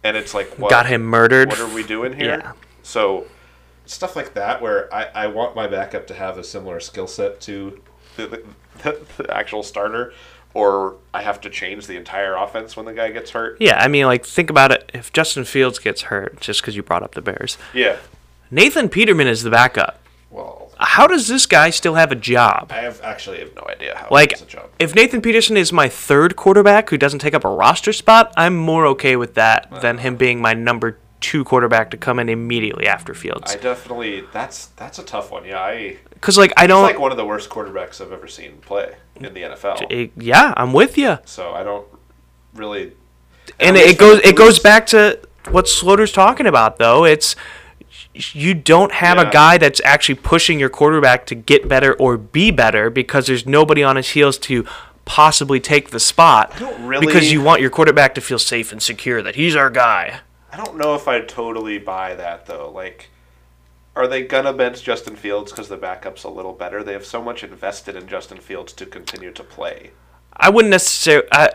and it's like what, got him murdered. What are we doing here? Yeah. So stuff like that, where I, I want my backup to have a similar skill set to the, the, (laughs) the actual starter, or I have to change the entire offense when the guy gets hurt. Yeah, I mean, like think about it. If Justin Fields gets hurt, just because you brought up the Bears, Yeah. Nathan Peterman is the backup. Well, How does this guy still have a job? I have actually have no idea how Like, it's a job. if Nathan Peterson is my third quarterback who doesn't take up a roster spot, I'm more okay with that than him being my number two quarterback to come in immediately after Fields. I definitely that's that's a tough one. Yeah, I Because like I he's don't. like one of the worst quarterbacks I've ever seen play in the NFL. eh, yeah, I'm with you. So I don't really. and it, goes it goes back to what Sloter's talking about though. It's you don't have Yeah. a guy that's actually pushing your quarterback to get better or be better because there's nobody on his heels to possibly take the spot don't really- because you want your quarterback to feel safe and secure that he's our guy. I don't know if I totally buy that though. Like, are they gonna bench Justin Fields because the backup's a little better? They have so much invested in Justin Fields to continue to play. I wouldn't necessarily. I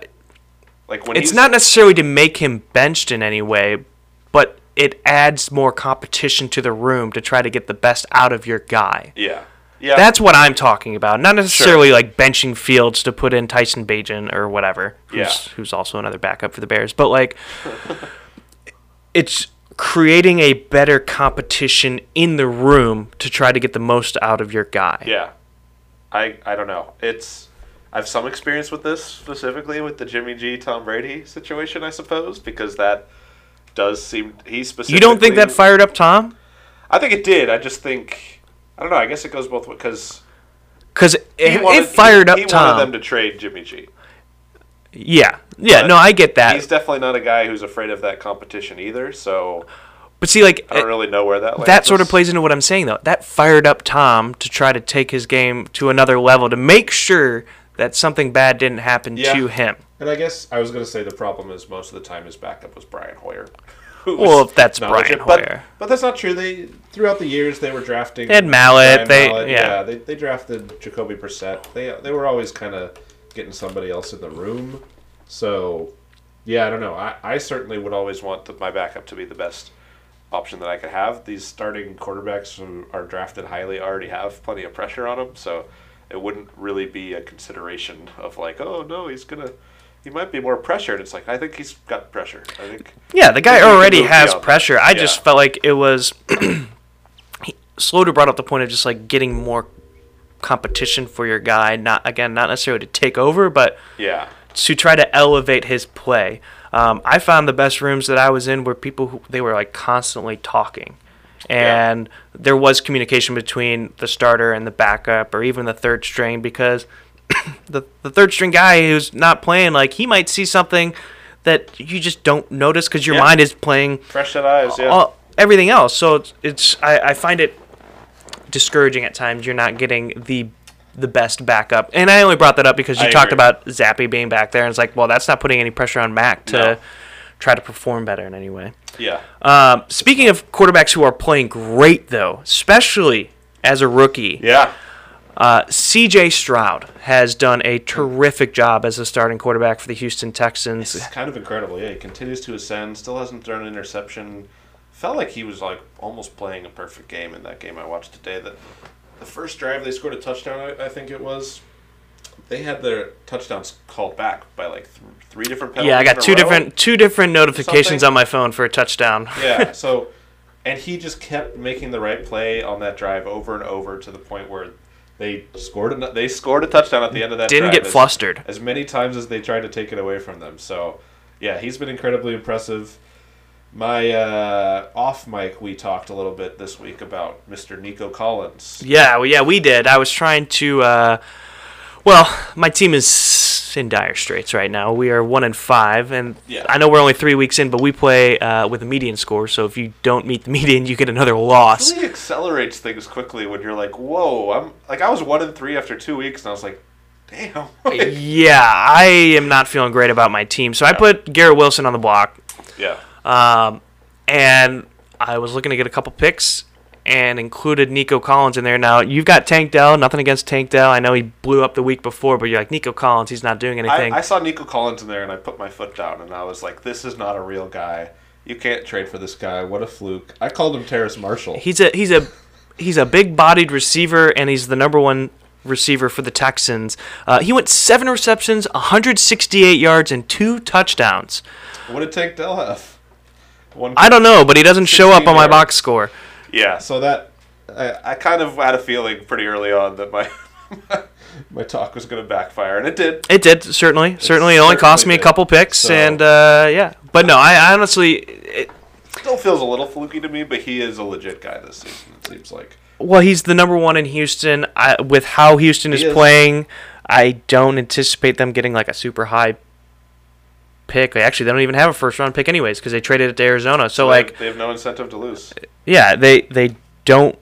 Like when it's not necessarily to make him benched in any way, but it adds more competition to the room to try to get the best out of your guy. Yeah, yeah. That's what I'm talking about. Not necessarily like benching Fields to put in Tyson Bagent or whatever, who's, Yeah. who's also another backup for the Bears. But like, (laughs) it's creating a better competition in the room to try to get the most out of your guy. Yeah. I I don't know. It's I have some experience with this specifically with the Jimmy G Tom Brady situation, I suppose, because that does seem he specifically. You don't think that fired up Tom? I think it did. I just think I don't know. I guess it goes both ways because Because it, it fired he, up he Tom. wanted them to trade Jimmy G. yeah, yeah. But No, I get that. He's definitely not a guy who's afraid of that competition either. So But see, like I don't really know where that that sort of plays into what I'm saying though. That fired up Tom to try to take his game to another level to make sure that something bad didn't happen Yeah. to him. And I guess I was going to say the problem is most of the time his backup was Brian Hoyer. (laughs) Well, if that's Brian legit. But- Hoyer. But, that's not true. They throughout the years they were drafting. They had Mallett, Brian they- Mallett, yeah. they, they drafted Jacoby Brissett. They they were always kind of getting somebody else in the room. So yeah, I don't know. I, I certainly would always want the, my backup to be the best option that I could have. These starting quarterbacks who are drafted highly already have plenty of pressure on them, so it wouldn't really be a consideration of like, oh no, he's gonna. He might be more pressured. It's like I think he's got pressure. I think Yeah, the guy think we can already has pressure. I Yeah. just felt like it was. (clears throat) he, Sloter brought up the point of just like getting more competition for your guy. Not again, not necessarily to take over, but yeah, to try to elevate his play. Um, I found the best rooms that I was in were people who they were like constantly talking, and there was communication between the starter and the backup, or even the third string, because the the third string guy who's not playing, like he might see something that you just don't notice because your Yeah. mind is playing fresh set eyes. Yeah, all, everything else. So it's, it's I, I find it discouraging at times. You're not getting the the best backup, and I only brought that up because you I talked agree. about Zappe being back there, and it's like, well, that's not putting any pressure on Mac to No. try to perform better in any way. yeah. Um, speaking of quarterbacks who are playing great, though, especially as a rookie, Yeah. Uh, C.J. Stroud has done a terrific job as a starting quarterback for the Houston Texans. It's kind of incredible. Yeah, he continues to ascend. Still hasn't thrown an interception. Felt like he was like almost playing a perfect game in that game I watched today. That the first drive they scored a touchdown. I, I think it was. They had their touchdowns called back by like th- three different penalties. Yeah, I got two different two different notifications Something- on my phone for a touchdown. Yeah. (laughs) So, and he just kept making the right play on that drive over and over to the point where they scored. A, they scored a touchdown at the end of that. Didn't drive get as- flustered. as many times as they tried to take it away from them. So, yeah, he's been incredibly impressive. My uh, off mic, we talked a little bit this week about Mr. Nico Collins. Yeah, well, yeah, we did. I was trying to. Uh, well, my team is in dire straits right now. We are one and five, and Yeah. I know we're only three weeks in, but we play uh, with a median score. So if you don't meet the (laughs) median, you get another loss. It really accelerates things quickly when you're like, "Whoa!" I'm like, I was one and three after two weeks, and I was like, "Damn." (laughs) yeah, I am not feeling great about my team. So I put Garrett Wilson on the block, yeah, um, and I was looking to get a couple picks. And included Nico Collins in there. Now you've got Tank Dell. Nothing against Tank Dell. I know he blew up the week before, but you're like Nico Collins. He's not doing anything. I saw Nico Collins in there, and I put my foot down, and I was like, "This is not a real guy. You can't trade for this guy. What a fluke." I called him Terrace Marshall. He's a he's a he's a big-bodied receiver, and he's the number one receiver for the Texans. Uh, he went seven receptions, 168 yards, and two touchdowns. what did Tank Dell have? One. I don't know, but he doesn't show up on my yards. box score. Yeah, so that I, I kind of had a feeling pretty early on that my (laughs) my talk was going to backfire, and it did. It did certainly, certainly. It only cost me certainly a couple picks, So- and uh, yeah. But no, I, I honestly, it, Still feels a little fluky to me, but he is a legit guy this season. It seems like. Well, he's the number one in Houston. I, with how Houston is, is. playing, I don't anticipate them getting like a super high pick. Actually, they don't even have a first round pick anyways because they traded it to Arizona. So they- like, they have no incentive to lose. yeah, they they don't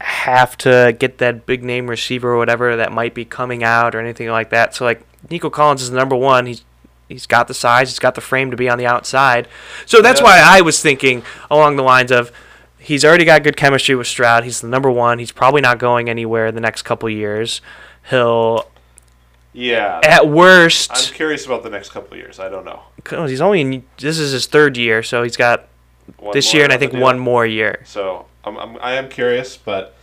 have to get that big name receiver or whatever that might be coming out or anything like that. So like, Nico Collins is the number one. He's he's got the size, he's got the frame to be on the outside. So that's Yeah. why I was thinking along the lines of. He's already got good chemistry with Stroud. He's the number one. He's probably not going anywhere the next couple years. He'll, Yeah. at worst, I'm curious about the next couple of years. I don't know. he's only in. This is his third year, so he's got One this year and I think one more year. So I'm, I'm I am curious, but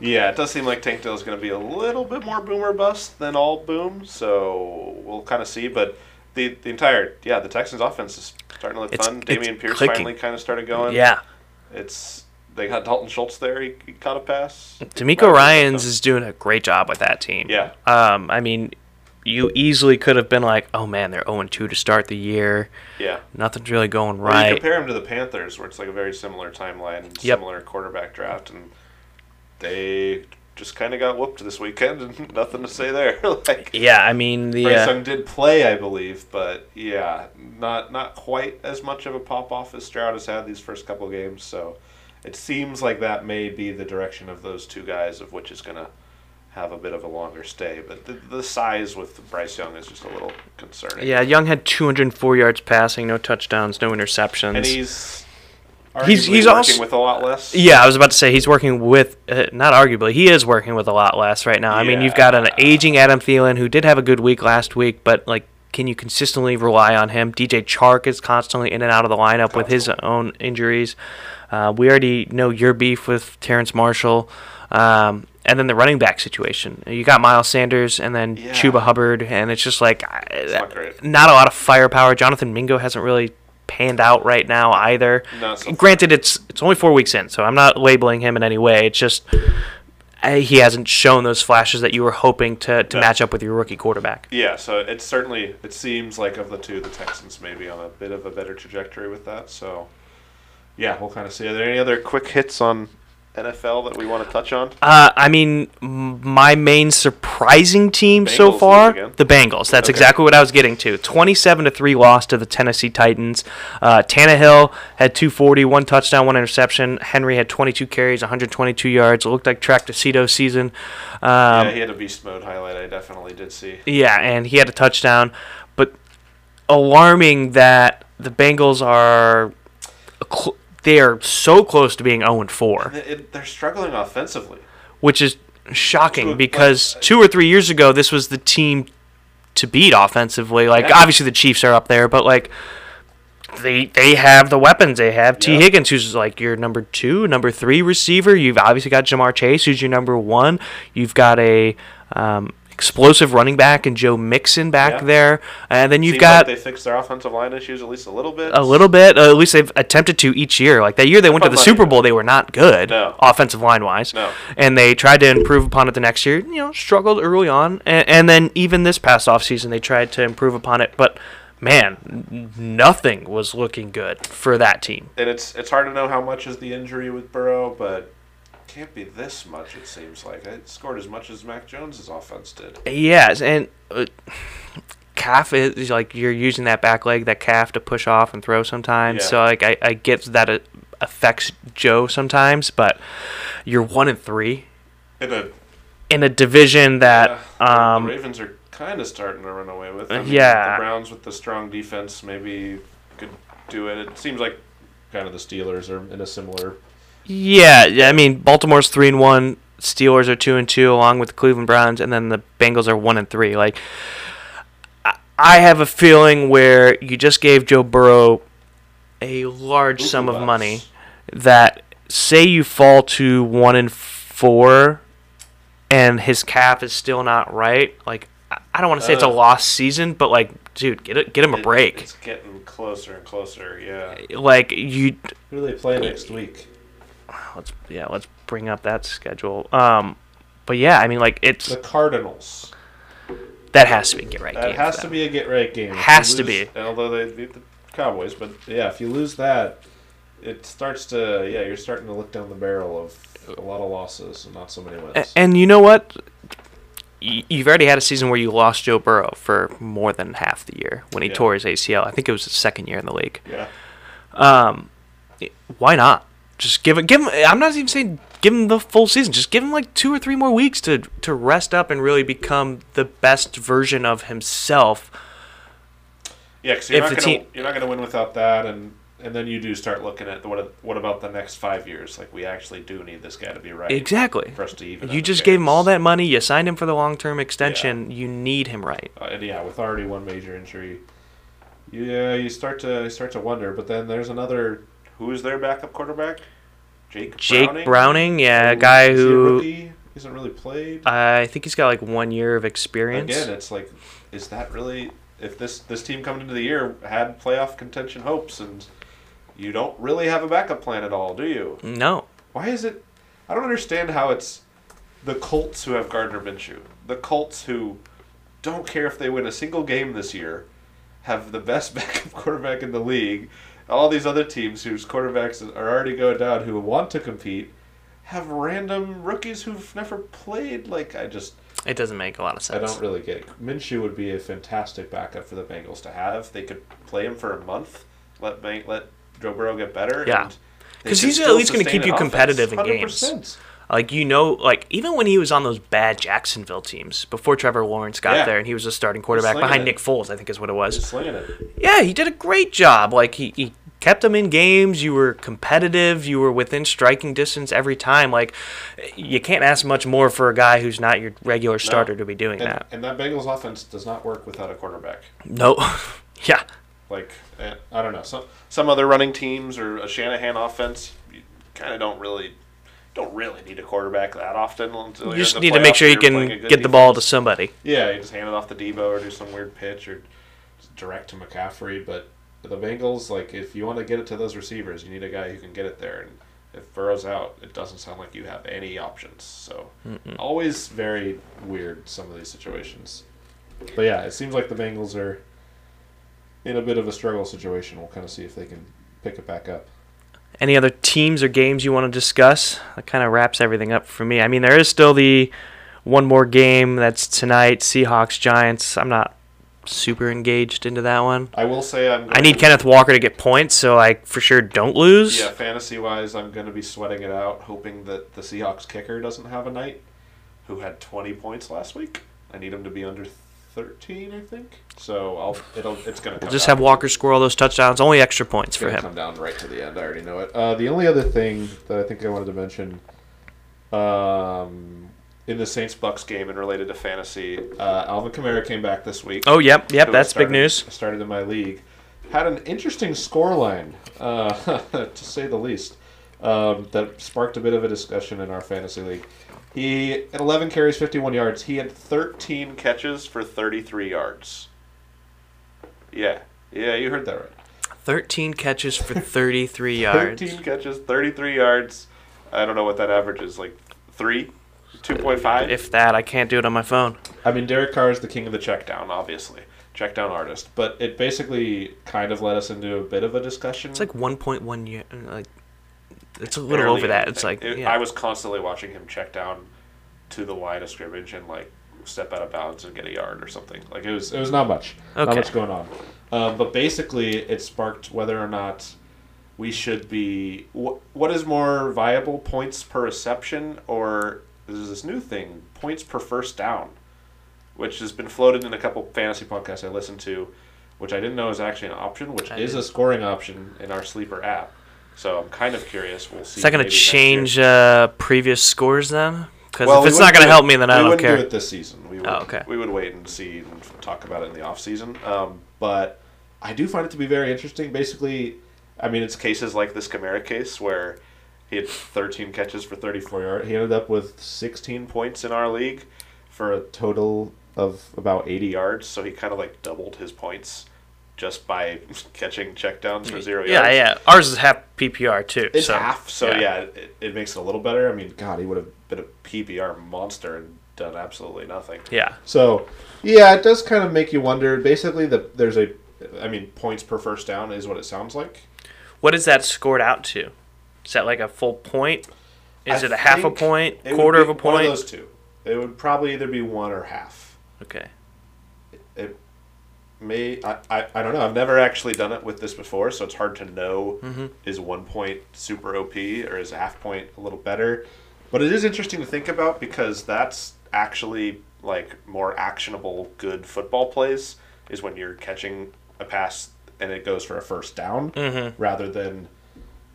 yeah, it does seem like Tank Dell is going to be a little bit more boomer bust than all boom. So we'll kind of see. But the the entire yeah, the Texans offense is starting to look It's- fun. it's Dameon Pierce clicking. finally kind of started going. Yeah, it's they got Dalton Schultz there. He, he caught a pass. DeMeco Ryans is doing a great job with that team. Yeah. Um, I mean, you easily could have been like, oh man, they're 0 2 to start the year. Yeah. Nothing's really going Or you right. compare them to the Panthers, where it's like a very similar timeline, and Yep. similar quarterback draft, and they just kind of got whooped this weekend, and (laughs) nothing to say there. (laughs) like Yeah, I mean the uh, Young did play, I believe, but yeah, not not quite as much of a pop off as Stroud has had these first couple games. So it seems like that may be the direction of those two guys, of which is going to have a bit of a longer stay. But the, the size with Bryce Young is just a little concerning. yeah, Young had 204 yards passing, no touchdowns, no interceptions. and he's He's- he's working also- with a lot less. Yeah, I was about to say he's working with, uh, not arguably, he is working with a lot less right now. I mean, you've got an aging Adam Thielen who did have a good week last week, but like, can you consistently rely on him? DJ Chark is constantly in and out of the lineup with his own injuries. Uh, we already know your beef with Terrace Marshall. Um, and then the running back situation. You got Miles Sanders and then Yeah. Chuba Hubbard, and it's just like It's not not a lot of firepower. Jonathan Mingo hasn't really panned out right now either. So. Granted, it's it's only four weeks in, so I'm not labeling him in any way. It's just uh, he hasn't shown those flashes that you were hoping to, to No. match up with your rookie quarterback. Yeah, so it's certainly it seems like of the two, the Texans may be on a bit of a better trajectory with that. So, yeah, we'll kind of see. Are there any other quick hits on NFL that we want to touch on? Uh, I mean, my main surprising team so far, the Bengals. That's Okay. exactly what I was getting to. Twenty-seven to three loss to the Tennessee Titans. Uh, Tannehill had 240, one touchdown, one interception. Henry had 22 carries, 122 yards. It looked like Tractacito season. Um, yeah, he had a beast mode highlight. I definitely did see. Yeah, and he had a touchdown, but alarming that the Bengals are cl- they are so close to being 0 4, It, it, they're struggling offensively. which is shocking because but- two or three years ago this was the team to beat offensively. Like Yeah. obviously the Chiefs are up there, but like they they have the weapons. They have T Yeah. Higgins, who's like your number two, number three receiver. You've obviously got Ja'Marr Chase, who's your number one. You've got a um, explosive running back and Joe Mixon back Yeah. there, and then you've Seems got like they fixed their offensive line issues at least a little bit. a little bit. Uh, at least they've attempted to each year. Like that year they went to the Super Bowl, they were not good No. offensive line wise. No. And they tried to improve upon it the next year. You know, struggled early on, and, and then even this past offseason they tried to improve upon it. But man, nothing was looking good for that team. And it's it's hard to know how much is the injury with Burrow, but can't be this much. It seems like it scored as much as Mac Jones's offense did. Yes, and uh, calf is like you're using that back leg, that calf to push off and throw sometimes. Yeah. So like I, I get that it affects Joe sometimes, but you're one and three In a in a division that Yeah, um the Ravens are kind of starting to run away with. I mean, yeah. the Browns with the strong defense maybe could do it. It seems like kind of the Steelers are in a similar. Yeah, I mean Baltimore's three and one, Steelers are two and two, along with the Cleveland Browns, and then the Bengals are one and three. Like I- have a feeling where you just gave Joe Burrow a large sum of money that say you fall to one and four and his cap is still not right, like I- don't want to say it's a Uh. lost season, but like, dude, get it, get him a break. It's getting closer and closer. Yeah. Like you, Who do they play next week? Let's yeah, let's bring up that schedule. Um, but yeah, I mean, like it's The Cardinals. that has to be a get right That game. has to be a get right game. Has to lose- be. Although they beat the Cowboys, but yeah, if you lose that, it starts to yeah, you're starting to look down the barrel of a lot of losses and not so many wins. A- And you know what? You've already had a season where you lost Joe Burrow for more than half the year when he Yeah. tore his ACL. I think it was his second year in the league. yeah. Um, Why not? Just give it. Give him. I'm not even saying give him the full season. Just give him like two or three more weeks to to rest up and really become the best version of himself. Yeah, because you're gonna you're not gonna win without that, and and then you do start looking at what what about the next five years? Like we actually do need this guy to be right. Exactly. For us to even. You just gave him all that money. You signed him for the long term extension. You need him right. Uh, and yeah, with already one major injury, yeah, you start to you start to wonder. But then there's another. Who is their backup quarterback? Jake. Jake Browning? Browning, yeah, a oh, guy who he hasn't really played. I think he's got like one year of experience. Again, it's like, is that really? If this this team coming into the year had playoff contention hopes, and you don't really have a backup plan at all, do you? No. Why is it? I don't understand how it's the Colts who have Gardner Minshew, the Colts who don't care if they win a single game this year, have the best (laughs) backup quarterback in the league. All these other teams whose quarterbacks are already going down, who want to compete, have random rookies who've never played. Like I just, It doesn't make a lot of sense. I don't really get it. Minshew would be a fantastic backup for the Bengals to have. They could play him for a month, let Ban- let Joe Burrow get better. Yeah. and they 'Cause can he's at least gonna keep you offense. competitive in games. 100%. Like you know, like even when he was on those bad Jacksonville teams before Trevor Lawrence got Yeah. there and he was a starting quarterback behind it. Nick Foles, I think is what it was. Yeah, he did a great job. Like he, he kept them in games. You were competitive. You were within striking distance every time. Like you can't ask much more for a guy who's not your regular starter to be doing And, that. and that Bengals offense does not work without a quarterback. No, (laughs) yeah, Like eh, I don't know some some other running teams or a Shanahan offense, you kind of don't really don't really need a quarterback that often. Until you just need to make sure you you're playing a can get the ball to somebody. Yeah, you just hand it off to Deebo or do some weird pitch or direct to McCaffrey. But the Bengals, like if you want to get it to those receivers, you need a guy who can get it there. And if Burrow's out, it doesn't sound like you have any options. So always very weird some of these situations. But yeah, it seems like the Bengals are in a bit of a struggle situation. We'll kind of see if they can pick it back up. Any other teams or games you want to discuss? That kind of wraps everything up for me. I mean, there is still the one more game that's tonight Seahawks Giants. I'm not super engaged into that one. I will say I'm. I need Kenneth Walker to get points so I for sure don't lose. Yeah, fantasy wise, I'm going to be sweating it out, hoping that the Seahawks kicker doesn't have a night, who had 20 points last week. I need him to be under 13, I think. So I'll it'll it's going to Just have Walker score all those touchdowns. Only extra points for It's gonna him. come down right to the end. I already know it. Uh, the only other thing that I think I wanted to mention, um, in the Saints Bucks game and related to fantasy, uh, Alvin Kamara came back this week. Oh, yep, yep, that's big started- news. Started in my league. Had an interesting scoreline, uh, (laughs) to say the least, um, that sparked a bit of a discussion in our fantasy league. He at 11 carries, 51 yards. He had 13 catches for 33 yards. Yeah, yeah, you heard that right. 13 catches for (laughs) 33 yards. 13 catches, 33 yards. I don't know what that average is, like three, 2.5. If that, I can't do it on my phone. I mean, Derek Carr is the king of the check down, obviously. Check down artist. But it basically kind of led us into a bit of a discussion. It's like 1.1 year. Like, it's a little over that. It's like, It- yeah. I was constantly watching him check down to the line of scrimmage and like step out of bounds and get a yard or something. Like it was, it was not much, not much going on. Um, but basically, it sparked whether or not we should be. Wh- what is more viable, points per reception, or there's this new thing, points per first down, which has been floated in a couple fantasy podcasts I listened to, which I didn't know is actually an option, which I is a didn't. scoring option in our sleeper app. So I'm kind of curious. We'll see. Is that going to maybe next year. change uh, previous scores then? Because Well, if it's not going to help me, then I don't care. We wouldn't do it this season. We would, Oh, okay. We would wait and see and talk about it in the off season. Um, but I do find it to be very interesting. Basically, I mean, it's cases like this Kamara case where he had 13 catches for 34 yards. He ended up with 16 points in our league for a total of about 80 yards. So he kind of like doubled his points just by (laughs) catching checkdowns for zero yeah, yards. yeah. Ours is half PPR too. It's so, half, so yeah, it, it makes it a little better. I mean, God, he would have been a PPR monster and done absolutely nothing. Yeah. So, yeah, it does kind of make you wonder. Basically, the there's a, I mean, points per first down is what it sounds like. What is that scored out to? Is that like a full point? Is I it a half a point, It quarter of a One point? of those two. It would probably either be one or half. Okay. It may. I, I, I don't know. I've never actually done it with this before, so it's hard to know Mm-hmm. is one point super OP or is half point a little better. But it is interesting to think about because that's actually like more actionable good football plays is when you're catching a pass and it goes for a first down Mm-hmm. rather than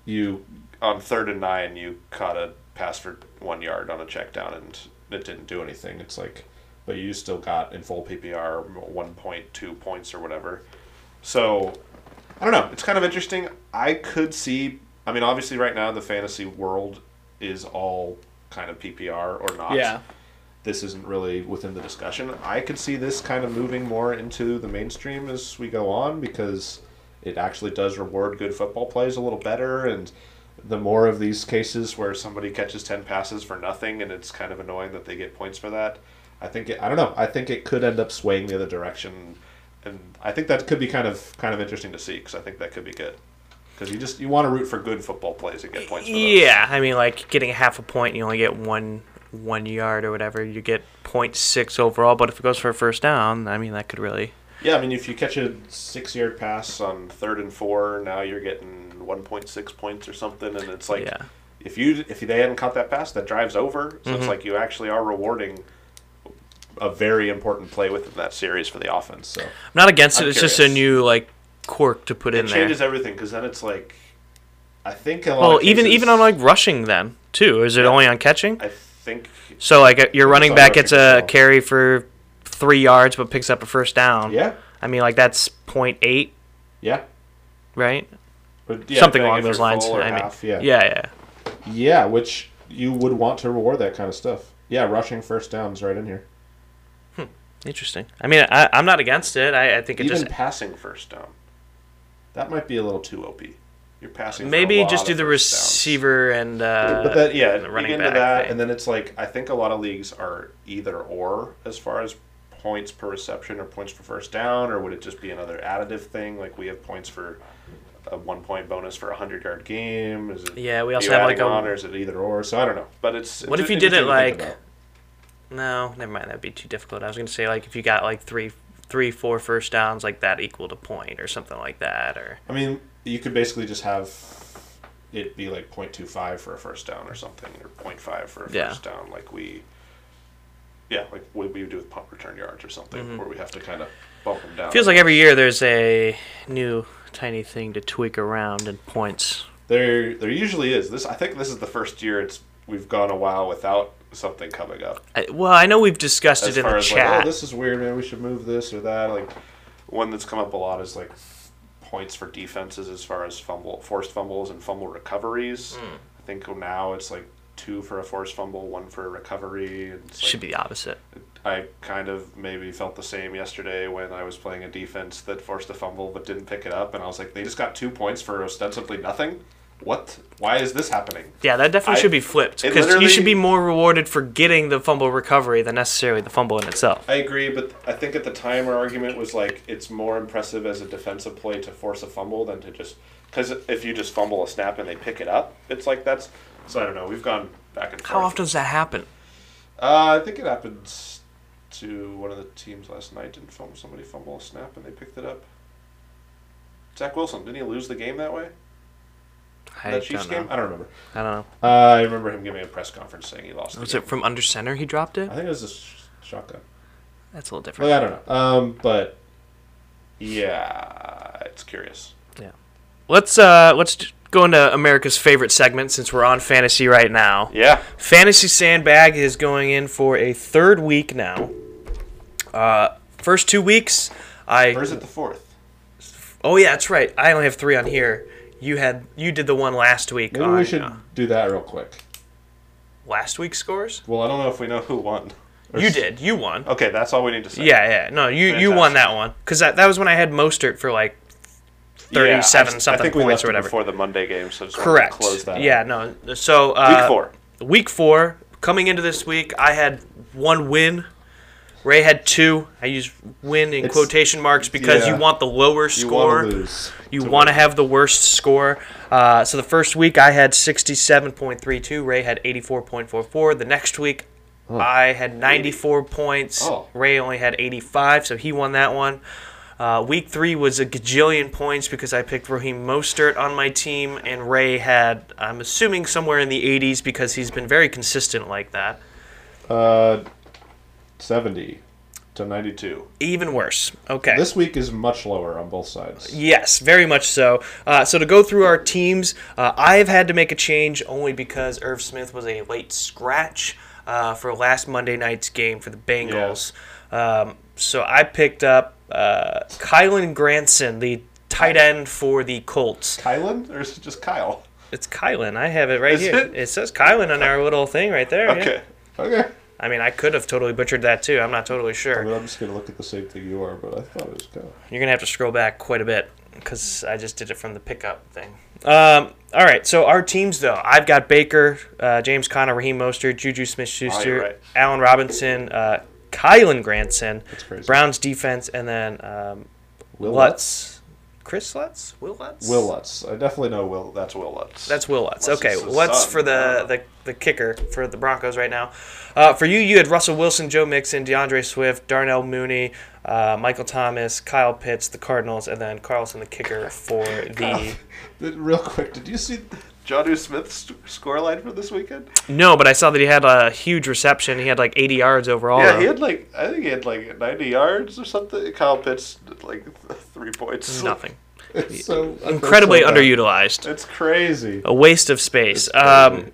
you on third and nine you caught a pass for one yard on a check down and it didn't do anything. It's like, but you still got in full PPR one point two points or whatever. So I don't know. It's kind of interesting. I could see. I mean, obviously, right now the fantasy world is all kind of PPR or not. Yeah. This isn't really within the discussion. I could see this kind of moving more into the mainstream as we go on because it actually does reward good football plays a little better and the more of these cases where somebody catches 10 passes for nothing and it's kind of annoying that they get points for that i think it, i don't know i think it could end up swaying the other direction and i think that could be kind of kind of interesting to see because i think that could be good because you just you want to root for good football plays and get points. Yeah, I mean, like getting half a point, you only get one one yard or whatever. You get 0.6 overall, but if it goes for a first down, I mean, that could really. yeah i mean if you catch a six yard pass on third and four now you're getting 1.6 points or something and it's like yeah. if you if they hadn't caught that pass, that drive's over. So Mm-hmm. it's like you actually are rewarding a very important play within that series for the offense. So I'm not against I'm it. It's just a new like quirk to put it in there. It changes everything because then it's like I think a lot. Well, of even cases- even on like rushing, then too. Is it Yeah. only on catching? I think So like uh, your running back gets a well. carry for three yards, but picks up a first down. yeah, I mean, like that's 0.8, yeah, right? but yeah, Something along those lines. I mean, half, yeah. yeah, yeah. yeah, which you would want to reward that kind of stuff. Yeah, rushing first downs right in here. Interesting. I mean, I, I'm not against it. I, I think it Even just passing first down, that might be a little too OP. You're passing. for maybe just do the first downs. receiver and uh, but that yeah, and running into that, thing. and then it's like I think a lot of leagues are either or as far as points per reception or points per first down, or would it just be another additive thing? Like we have points for a one point bonus for a hundred yard game. Is it? Yeah, we also have, like, a- on, or is it either or? So I don't know, but it's. What it's if you did it interesting to think like-. No, never mind. That'd be too difficult. I was gonna say like if you got like three, three, four first downs, like that equal to point or something like that, or I mean, you could basically just have it be like 0.25 for a first down or something, or 0.5 for a Yeah. first down, like we. Yeah, like what we would do with punt return yards or something, where we have to kind of bump them down. Mm-hmm. feels like every year there's a new tiny thing to tweak around in points. There, there usually is. This, I think, this is the first year it's we've gone a while without something coming up. I, well, I know we've discussed As it in the chat. like, oh, this is weird, man. We should move this or that. Like, one that's come up a lot is like points for defenses as far as fumble, forced fumbles and fumble recoveries. Hmm. I think now it's like two for a forced fumble, one for a recovery. It's like, Should be the opposite. I kind of maybe felt the same yesterday when I was playing a defense that forced a fumble but didn't pick it up, and I was like, they just got two points for ostensibly nothing. What? Why is this happening? Yeah, that definitely I- should be flipped because you should be more rewarded for getting the fumble recovery than necessarily the fumble in itself. I agree, but I think at the time our argument was like it's more impressive as a defensive play to force a fumble than to just because if you just fumble a snap and they pick it up, it's like that's so I don't know. We've gone back and forth. How often does that happen? Uh, I think it happened to one of the teams last night. Didn't fumble somebody fumble a snap and they picked it up. Zach Wilson didn't he lose the game that way? I that Chiefs don't game? I don't remember. I don't know. Uh, I remember him giving a press conference saying he lost. Was it game. from under center he dropped it? I think it was a sh- shotgun. That's a little different. Well, I don't know. Um, but yeah, it's curious. Yeah. Let's uh let's go into America's favorite segment since we're on fantasy right now. Yeah. Fantasy Sandbag is going in for a third week now. Uh, first two weeks, I Or is it the fourth? oh yeah, that's right. I only have three on here. You had you did the one last week. Maybe on, we should uh, do that real quick. last week's scores. Well, I don't know if we know who won. You did. You won. Okay, that's all we need to say. Yeah, yeah. No, you you won that one because that, that was when I had Mostert for like Yeah, I thirty-seven something I think we points left or it whatever. before the Monday game, so just Correct. Close that. yeah, out. no. So uh, Week four. Week four. Coming into this week, I had one win. Ray had two. I use win in It's- quotation marks because yeah. you want the lower You score. Want to lose. You want to have the worst score. Uh, so the first week I had 67.32. Ray had 84.44. The next week I had 94 points. Oh. Ray only had 85, so he won that one. Uh, week three was a gajillion points because I picked Raheem Mostert on my team, and Ray had, I'm assuming, somewhere in the 80s because he's been very consistent like that. Uh, 70 to 92. Even worse. Okay. This week is much lower on both sides. Yes, very much so. Uh, so to go through our teams, uh, I've had to make a change only because Irv Smith was a late scratch uh, for last Monday night's game for the Bengals. Um, so I picked up uh, Kylen Granson, the tight end for the Colts. Kylen? Or is it just Kyle? It's Kylen. I have it right Is here. it? says Kylen on our little thing right there. yeah. Okay. Okay. I mean, I could have totally butchered that too. I'm not totally sure. I mean, I'm just going to look at the same thing you are, but I thought it was Kyle. You're gonna have to scroll back quite a bit because I just did it from the pickup thing. Um, all right, so our teams though, I've got Baker, uh, James Conner, Raheem Mostert, Juju Oh, Smith-Schuster, right. Allen Robinson, uh, Kylen Granson, That's crazy. Browns defense, and then um, Will Lutz. Chris Lutz? Will Lutz? Will Lutz. I definitely know Will. That's Will Lutz. That's Will Lutz. Lutz Okay, Lutz son. for the, the the kicker for the Broncos right now. Uh, for you, you had Russell Wilson, Joe Mixon, DeAndre Swift, Darnell Mooney, uh, Michael Thomas, Kyle Pitts, the Cardinals, and then Carlson, the kicker for the. Th- Real quick, did you see Jonnu Smith's scoreline for this weekend? No, but I saw that he had a huge reception. He had like 80 yards overall. yeah, he had like I think he had like 90 yards or something. Kyle Pitts like three points. (laughs) nothing. It's so Incredibly so underutilized. It's crazy. A waste of space. Um,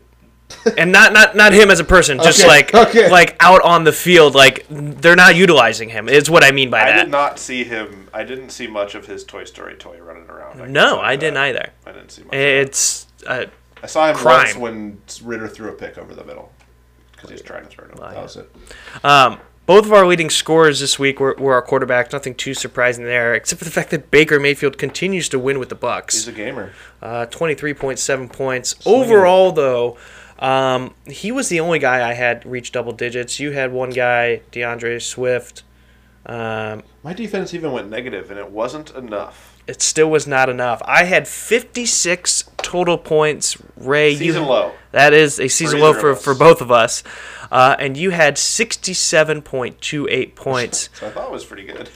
and not not not him as a person, just Okay, like okay. like out on the field, like they're not utilizing him. Is what I mean by I that. I did not see him. I didn't see much of his Toy Story toy running around. can no, I didn't that. either. I didn't see much. It's uh, I saw him crime. once when Ridder threw a pick over the middle because he was trying to throw it. That was it. um, both of our leading scorers this week were, were our quarterbacks. Nothing too surprising there, except for the fact that Baker Mayfield continues to win with the Bucks. He's a gamer. Uh, 23.7 points. Swinging. Overall, though, um, he was the only guy I had reach double digits. You had one guy, DeAndre Swift. Um, My defense even went negative, and it wasn't enough. it still was not enough. I had 56 total points. Ray, Season you, low. That is a season low for, for both of us. Uh, and you had 67.28 (laughs) points. So I thought it was pretty good.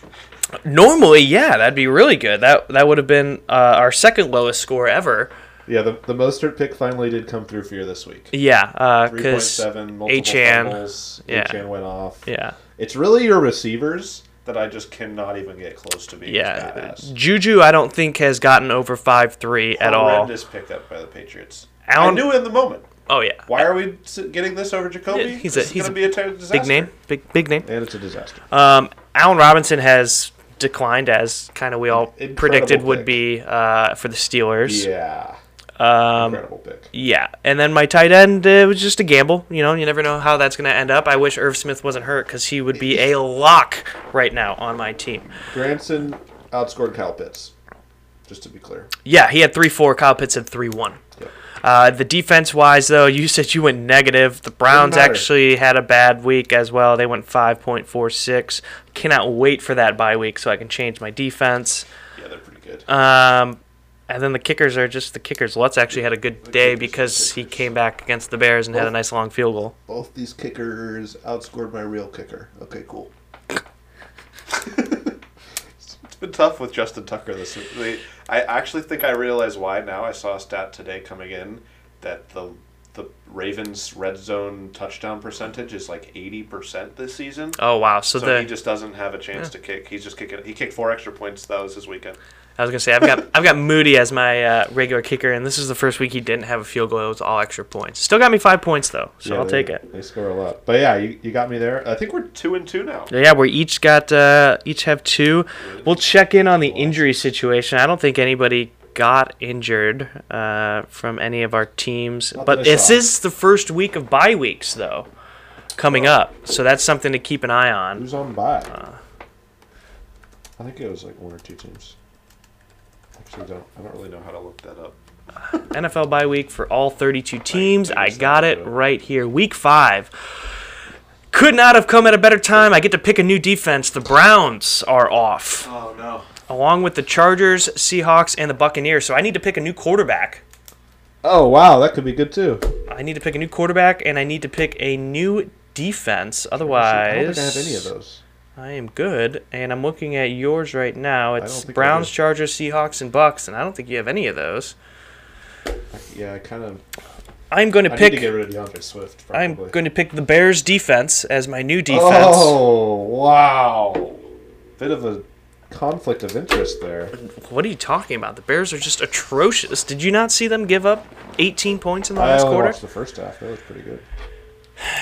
Normally, yeah, that'd be really good. That that would have been uh, our second lowest score ever. Yeah, the the Mostert pick finally did come through for you this week. Yeah, because seven, multiple Achane, fumbles. yeah. Achane went off. yeah, It's really your receivers that I just cannot even get close to being yeah. Juju, I don't think has gotten over five three at all. Horrendous pickup by the Patriots. Allen- I knew it in the moment. Oh yeah, Why are we getting this over Jacoby? He's a- is he's going a to be a ter- big name, big big name. And it's a disaster. Um, Allen Robinson has declined as kind of we all Incredible predicted would be uh, for the Steelers. yeah. Um, Incredible pick. Yeah, and then my tight end uh, was just a gamble. You know, you never know how that's going to end up. I wish Irv Smith wasn't hurt because he would be a lock right now on my team. Granson outscored Kyle Pitts. Just to be clear. Yeah, he had three four. Kyle Pitts had three one. Uh, the defense wise, though, you said you went negative. The Browns actually had a bad week as well. They went five point four six. Cannot wait for that bye week so I can change my defense. Yeah, they're pretty good. Um, and then the kickers are just the kickers. Lutz actually had a good day because he came back against the Bears and had a nice long field goal. Both these kickers outscored my real kicker. Okay, cool. (laughs) been tough with Justin Tucker this week. They- I actually think I realize why now. I saw a stat today coming in that the the Ravens red zone touchdown percentage is like eighty percent this season. Oh wow! So, So, the he just doesn't have a chance to kick. He's just kicking. He kicked four extra points. That was his weekend. I was gonna say I've got I've got Moody as my uh, regular kicker, and this is the first week he didn't have a field goal. It was all extra points. Still got me five points though, so Yeah, I'll they- take it. They score a lot. But yeah, you, you got me there. I think we're two and two now. Yeah, we each got uh, each have two. We'll check in on the injury situation. I don't think anybody got injured uh, from any of our teams, Not but this is the first week of bye weeks though, coming up. So that's something to keep an eye on. Who's on bye? Uh. I think it was like one or two teams. Actually, don't I don't really know how to look that up. NFL bye week for all 32 teams. I I got it right here. Week five. Could not have come at a better time. I get to pick a new defense. The Browns are off, Oh no. along with the Chargers, Seahawks, and the Buccaneers. So I need to pick a new quarterback. Oh wow, that could be good too. I need to pick a new quarterback, and I need to pick a new defense. Otherwise. I don't Otherwise, think I have any of those. I am good, and I'm looking at yours right now. It's Browns. Chargers, Seahawks, and Bucks, and I don't think you have any of those. Yeah, I kind of. I'm going to I pick. need to get rid of DeAndre Swift. I'm going to pick the Bears defense as my new defense. Oh wow! Bit of a conflict of interest there. What are you talking about? The Bears are just atrocious. Did you not see them give up 18 points in the I last only quarter? watched the first half. That was pretty good.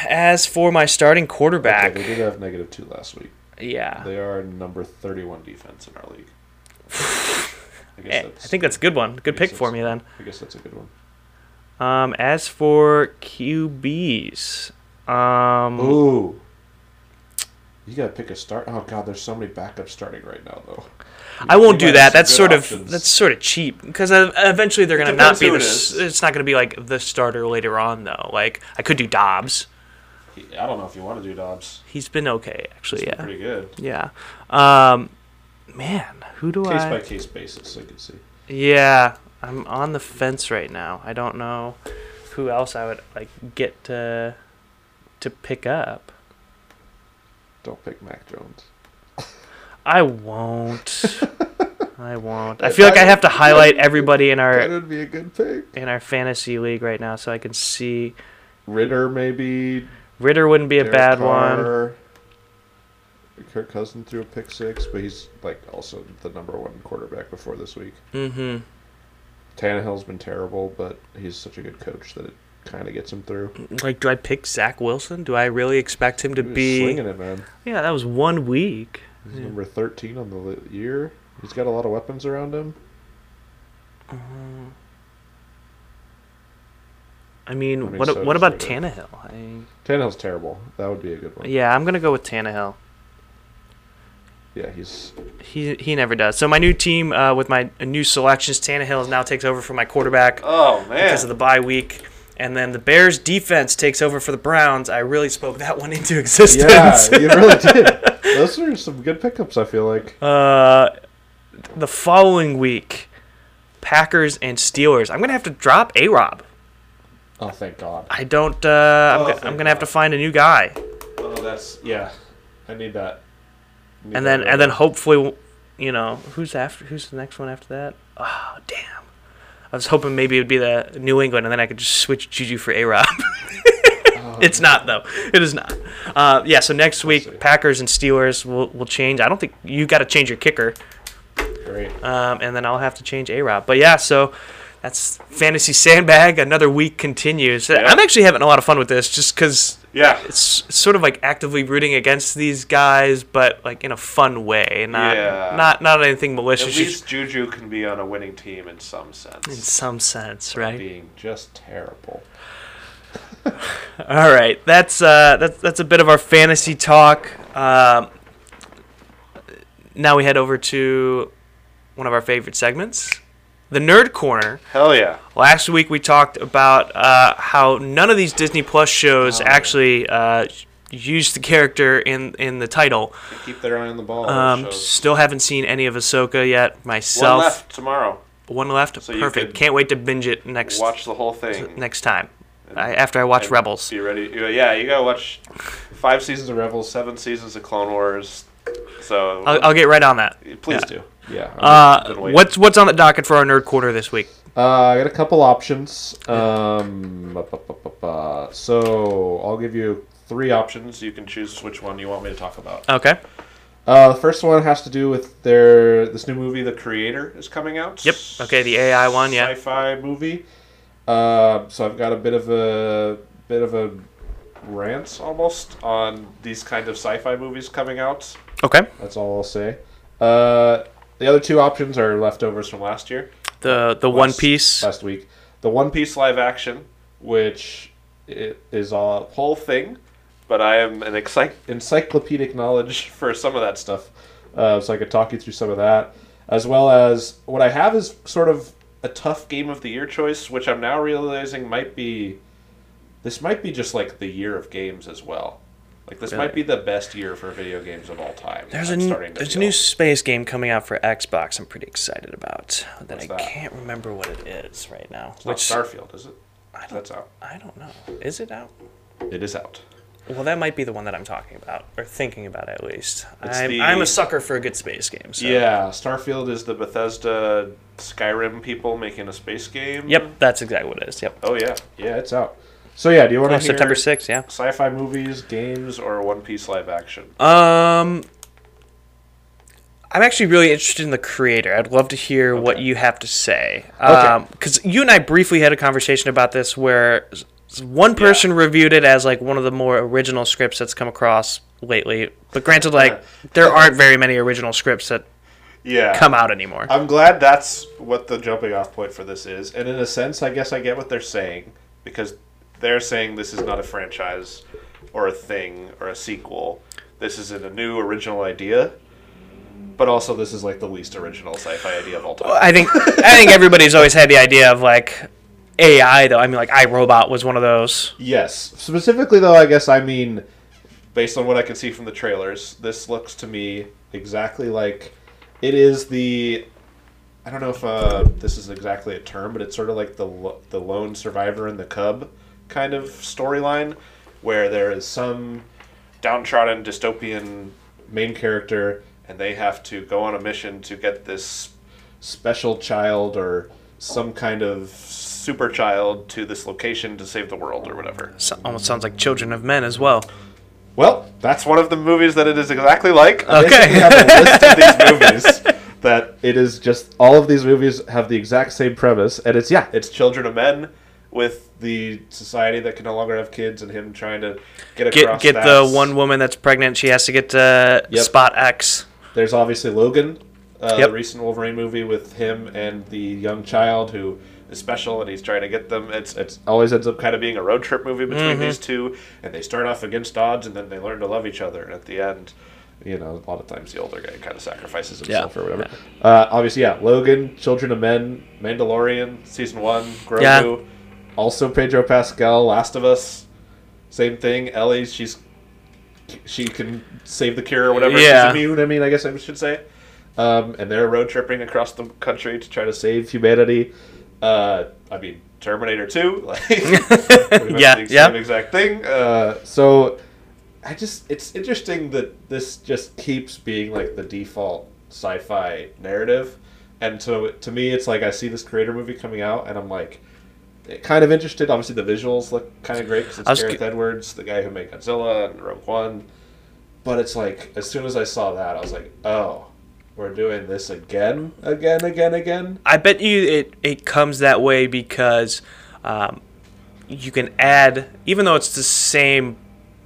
As for my starting Okay, quarterback, they did have negative two last week. Yeah, They are number thirty-one defense in our league. (laughs) I guess Eh. I think that's a good one. Good pick for me then. I guess that's a good one. Um, as for QBs, um, Ooh. You gotta pick a start. Oh god, there's so many backups starting right now though. I won't do that. That's sort of that's sort of cheap because eventually they're gonna not be the. it. It's not gonna be like the starter later on though. Like I could do Dobbs. I don't know if you want to do Dobbs. He's been okay actually. Been Yeah, pretty good. yeah. Um, man, who do Case I? by case basis, I can see. Yeah, I'm on the fence right now. I don't know who else I would like get to to pick up. Don't pick Mac Jones. I won't. (laughs) I won't. I feel like I have to highlight everybody in our that would be a good pick. in our fantasy league right now so I can see Ridder maybe. Ridder wouldn't be a Derek bad one. Carr. Kirk Cousin threw a pick six, but he's like also the number one quarterback before this week. Mm-hmm. Tannehill's been terrible, but he's such a good coach that it kind of gets him through. Like do I pick Zach Wilson? Do I really expect him to be slinging it, man. Yeah, that was one week. He's Yeah. number thirteen on the year. He's got a lot of weapons around him. I mean, I mean, what so what about Ridder. Tannehill? I, Tannehill's terrible. That would be a good one. yeah, I'm gonna go with Tannehill. Yeah, he's He he never does. So my new team uh, with my new selections, Tannehill now takes over for my quarterback Oh man, because of the bye week, and then the Bears defense takes over for the Browns. I really spoke that one into (laughs) existence. yeah, you really (laughs) did. Those are some good pickups. I feel like. uh, the following week, Packers and Steelers. I'm gonna have to drop A Rob. Oh, thank God. I don't. Uh, I'm, Oh, go- thank I'm gonna have to find a new guy, Oh, that's yeah. I need that. Need and that then right and then hopefully, you know, who's after? Who's the next one after that? Oh damn! I was hoping maybe it would be the New England, and then I could just switch Juju for A Rob. (laughs) Oh, it's not though. It is not. Uh, yeah. So next see. week, Packers and Steelers will will change. I don't think you got to change your kicker, great. um, and then I'll have to change A Rob. But yeah, so. That's fantasy sandbag. Another week continues. Yeah. I'm actually having a lot of fun with this, just because Yeah. it's sort of like actively rooting against these guys, but like in a fun way, not Yeah. not not anything malicious. just least Juju can be on a winning team in some sense. in some sense, right? Being just terrible. (laughs) All right, that's uh, that's that's a bit of our fantasy talk. Um, now we head over to one of our favorite segments, the Nerd Corner. Hell yeah. Last week we talked about uh, how none of these Disney Plus shows Oh. actually uh, use the character in in the title. Keep their eye on the ball. Um, still haven't seen any of Ahsoka yet myself. One left tomorrow. One left. So Perfect. Can't wait to binge it next Watch the whole thing. next time. I, after I watch Rebels. Be ready. Yeah, you gotta watch five seasons of Rebels, seven seasons of Clone Wars. So I'll, I'll get right on that. please yeah. do. Yeah. Uh, what's what's on the docket for our nerd quarter this week? Uh, I got a couple options. Um, so I'll give you three options. You can choose which one you want me to talk about. Okay. Uh, the first one has to do with their this new movie, The Creator, is coming out. Yep. Okay, the AI one, yeah. Sci-fi movie. Uh, so I've got a bit of a bit of a rant almost on these kind of sci-fi movies coming out. Okay. That's all I'll say. Uh, the other two options are leftovers from last year. The the One Piece. last week. The One Piece live action, which is a whole thing, but I am an encyc- encyclopedic knowledge (laughs) for some of that stuff, uh, so I could talk you through some of that, as well as what I have is sort of a tough game of the year choice, which I'm now realizing might be. This might be just like the year of games as well. Like this Really? might be the best year for video games of all time. There's I'm a new, there's a new space game coming out for Xbox. I'm pretty excited about that. I can't remember what it is right now. It's not Which Starfield, is it? I don't, That's out. I don't know. Is it out? It is out. Well, that might be the one that I'm talking about, or thinking about at least. I'm, the- I'm a sucker for a good space game. So. Yeah, Starfield is the Bethesda Skyrim people making a space game. Yep, that's exactly what it is. Yep. Oh yeah, yeah, it's out. So yeah, do you want to Oh, September 6th, yeah. sci-fi movies, games, or One Piece live action? Um, I'm actually really interested in the creator. I'd love to hear what you have to say. Okay. Because you and I briefly had a conversation about this where one person reviewed it as like one of the more original scripts that's come across lately. But granted, like there aren't very many original scripts that Yeah, come out anymore. I'm glad that's what the jumping off point for this is, and in a sense, I guess I get what they're saying because they're saying this is not a franchise or a thing or a sequel. This is a new original idea, but also this is like the least original sci-fi idea of all time. I think I think everybody's always had the idea of like AI though. I mean, like iRobot was one of those. Yes. Specifically, though, I guess I mean, based on what I can see from the trailers, this looks to me exactly like it is the. I don't know if uh, this is exactly a term, but it's sort of like the the lone survivor and the cub kind of storyline, where there is some downtrodden dystopian main character, and they have to go on a mission to get this special child or some kind of super child to this location to save the world or whatever. So, almost sounds like Children of Men as well. Well, that's one of the movies that it is exactly like. Okay. Basically have a list of these movies that it is just all of these movies have the exact same premise, and it's yeah, it's children of men with the society that can no longer have kids and him trying to get across. Get get the one woman that's pregnant. She has to get to Yep. Spot X. There's obviously Logan, uh, Yep. the recent Wolverine movie with him and the young child who is special, and he's trying to get them. It's it's always ends up kind of being a road trip movie between Mm-hmm. these two, and they start off against odds, and then they learn to love each other, and at the end. You know, a lot of times the older guy kind of sacrifices himself Yeah. or whatever. Uh, obviously, yeah. Logan, Children of Men, Mandalorian, season one, Grogu, Yeah. Also Pedro Pascal, Last of Us, same thing. Ellie, she's she can save the cure or whatever. Yeah. She's immune. I mean, I guess I should say. Um, and they're road tripping across the country to try to save humanity. Uh, I mean, Terminator Two, (laughs) like (laughs) Yeah, (laughs) the yeah. exact thing. Uh, so I just it's interesting that this just keeps being like the default sci-fi narrative, and so to me, it's like I see this creator movie coming out, and I'm like. Kind of interested. Obviously, the visuals look kind of great because it's Gareth g- Edwards, the guy who made Godzilla and Rogue One. But it's like as soon as I saw that, I was like, "Oh, we're doing this again, again, again, again." I bet you it, it comes that way because um, you can add, even though it's the same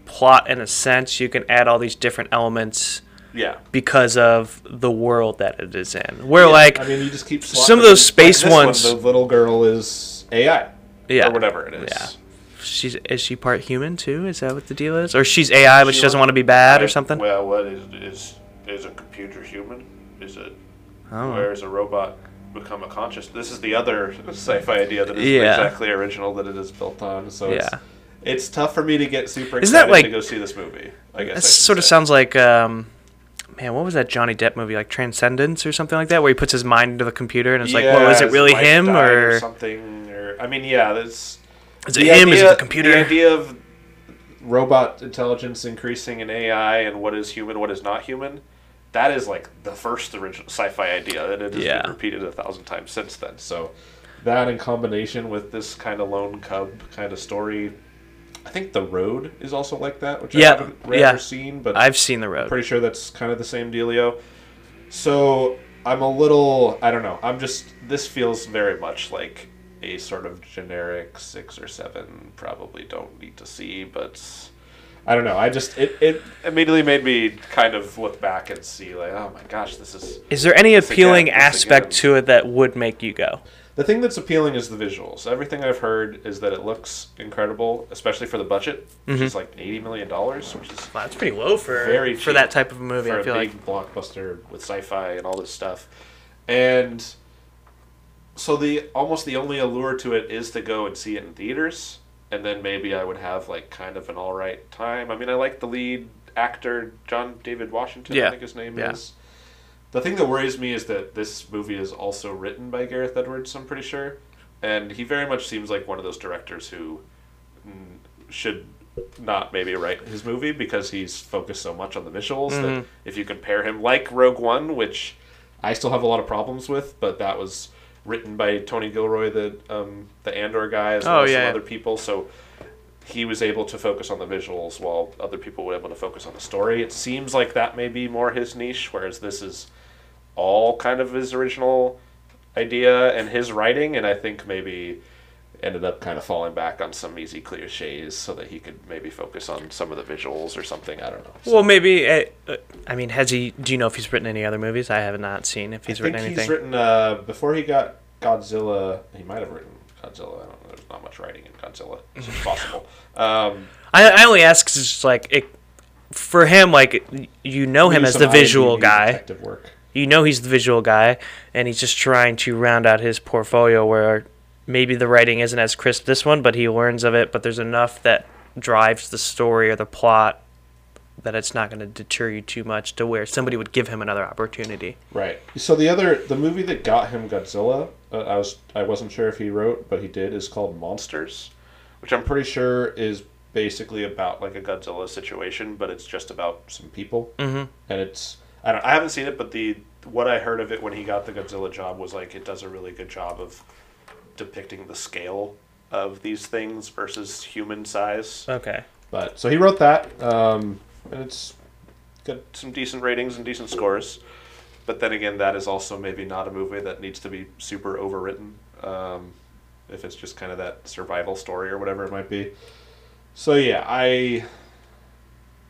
plot in a sense, you can add all these different elements Yeah. because of the world that it is in. Where like I mean, you just keep some of those space like ones- the little girl is AI, yeah, or whatever it is. Yeah. she's is she part human too? Is that what the deal is? Or she's AI but she, She doesn't want to be bad or something? Well, what is is is a computer human? Is it I don't where is a robot become a conscious? This is the other (laughs) sci-fi idea that isn't Yeah. exactly original that it is built on. So it's, Yeah. it's tough for me to get super Isn't that excited like- to go see this movie. I guess That I sort of sounds like um, man, what was that Johnny Depp movie like Transcendence or something like that, where he puts his mind into the computer and it's like, well, is it really him died or something? Or I mean, yeah, that's is it him? is it the computer? The idea of robot intelligence increasing in AI and what is human, what is not human. That is like the first original sci-fi idea, and it has Yeah. been repeated a thousand times since then. So that in combination with this kind of lone cub kind of story, I think The Road is also like that, which Yeah, I haven't read yeah. or seen, but I've seen the road. pretty sure that's kind of the same dealio. So I'm a little, I don't know. I'm just this feels very much like a sort of generic six or seven. Probably don't need to see, but I don't know. I just it it immediately made me kind of look back and see like, oh my gosh, this is Is there any appealing again, aspect to it that would make you go? the thing that's appealing is the visuals. Everything I've heard is that it looks incredible, especially for the budget, which is mm-hmm. like eighty million dollars, which is Wow, that's pretty low for Very for that type of a movie. for I a feel big like blockbuster with sci-fi and all this stuff. And so the almost the only allure to it is to go and see it in theaters. and then maybe I would have like kind of an all right time. I mean, I like the lead actor John David Washington. Yeah. I think his name Yeah. is. The thing that worries me is that this movie is also written by Gareth Edwards. I'm pretty sure, and he very much seems like one of those directors who should not maybe write his movie because he's focused so much on the visuals that Mhm. if you compare him like Rogue One, which I still have a lot of problems with, but that was written by Tony Gilroy, the um, the Andor guy, as well Oh, as yeah. some other people. So he was able to focus on the visuals while other people were able to focus on the story. It seems like that may be more his niche, whereas this is all kind of his original idea and his writing, and I think maybe ended up kind of falling back on some easy cliches so that he could maybe focus on some of the visuals or something. I don't know. So- Well, maybe. Uh, uh, I mean, has he? Do you know if he's written any other movies? I have not seen if he's I think written anything. he's written uh, before he got Godzilla. He might have written Godzilla. I don't know. There's not much writing in Godzilla. It's (laughs) possible. Um, I, I only ask because it's like it, for him, like you know him as the visual IMDb guy. You know he's the visual guy, and he's just trying to round out his portfolio where maybe the writing isn't as crisp this one, but he learns of it. But there's enough that drives the story or the plot that it's not going to deter you too much to where somebody would give him another opportunity. Right. So the other, the movie that got him Godzilla, uh, I was, I wasn't sure if he wrote, but he did, is called Monsters, which I'm pretty sure is basically about like a Godzilla situation, but it's just about some people, Mm-hmm. and it's I don't. I haven't seen it, but the what I heard of it when he got the Godzilla job was like it does a really good job of depicting the scale of these things versus human size. Okay. But so he wrote that, um, and it's good. Some decent ratings and decent scores, but then again, that is also maybe not a movie that needs to be super overwritten. Um, if it's just kind of that survival story or whatever it might be. So yeah, I.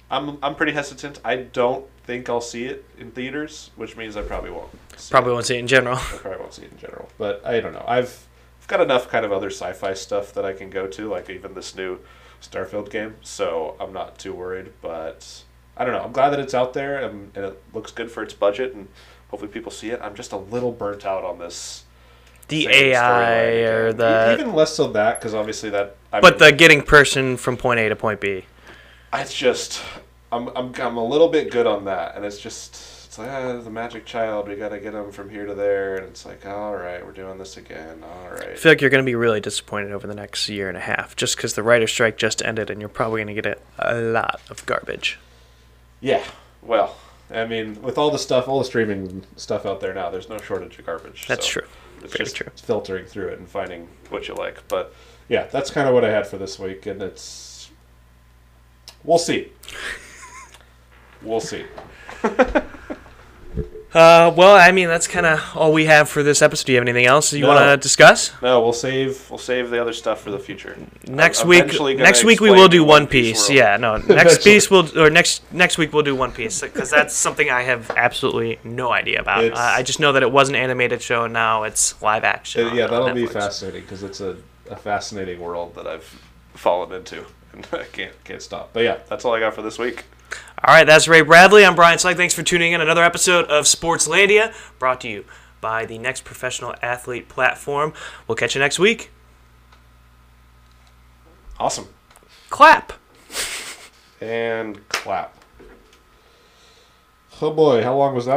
I'm I'm pretty hesitant. I don't think I'll see it in theaters, which means I probably won't. see Probably it. won't see it in general. I probably won't see it in general. But I don't know. I've I've got enough kind of other sci-fi stuff that I can go to, like even this new Starfield game. So I'm not too worried. But I don't know. I'm glad that it's out there and, and it looks good for its budget, and hopefully people see it. I'm just a little burnt out on this. The AI or the Even less so that, because obviously that. I but mean, the getting person from point A to point B. It's just I'm I'm I'm a little bit good on that, and it's just it's like ah, the magic child. We gotta get him from here to there, and it's like all right, we're doing this again. All right. I feel like you're going to be really disappointed over the next year and a half, just because the writer's strike just ended, and you're probably going to get a, a lot of garbage. Yeah. Well, I mean, with all the stuff, all the streaming stuff out there now, there's no shortage of garbage. That's so true. It's Very just true. filtering through it and finding. what you like, but Yeah, that's kind of what I had for this week, and it's. We'll see. We'll see. (laughs) Uh, well, I mean, that's kind of all we have for this episode. Do you have anything else you No. want to discuss? no, we'll save we'll save the other stuff for the future. Next I'm week, next week we will do One One Piece Piece. Yeah, no, next Eventually. piece will or next next week we'll do One Piece because that's (laughs) something I have absolutely no idea about. It's- I I just know that it was an animated show and now it's live action. Uh, on- yeah, that'll be fascinating because it's a, a fascinating world that I've. Fallen into, (laughs) and I can't. Can't stop. But yeah, That's all I got for this week. All right, that's Ray Bradley. I'm Brian Slegg. Thanks for tuning in. Another episode of Sportslandia brought to you by the Next Professional Athlete platform. We'll catch you next week. Awesome. Clap. And clap. oh boy, how long was that?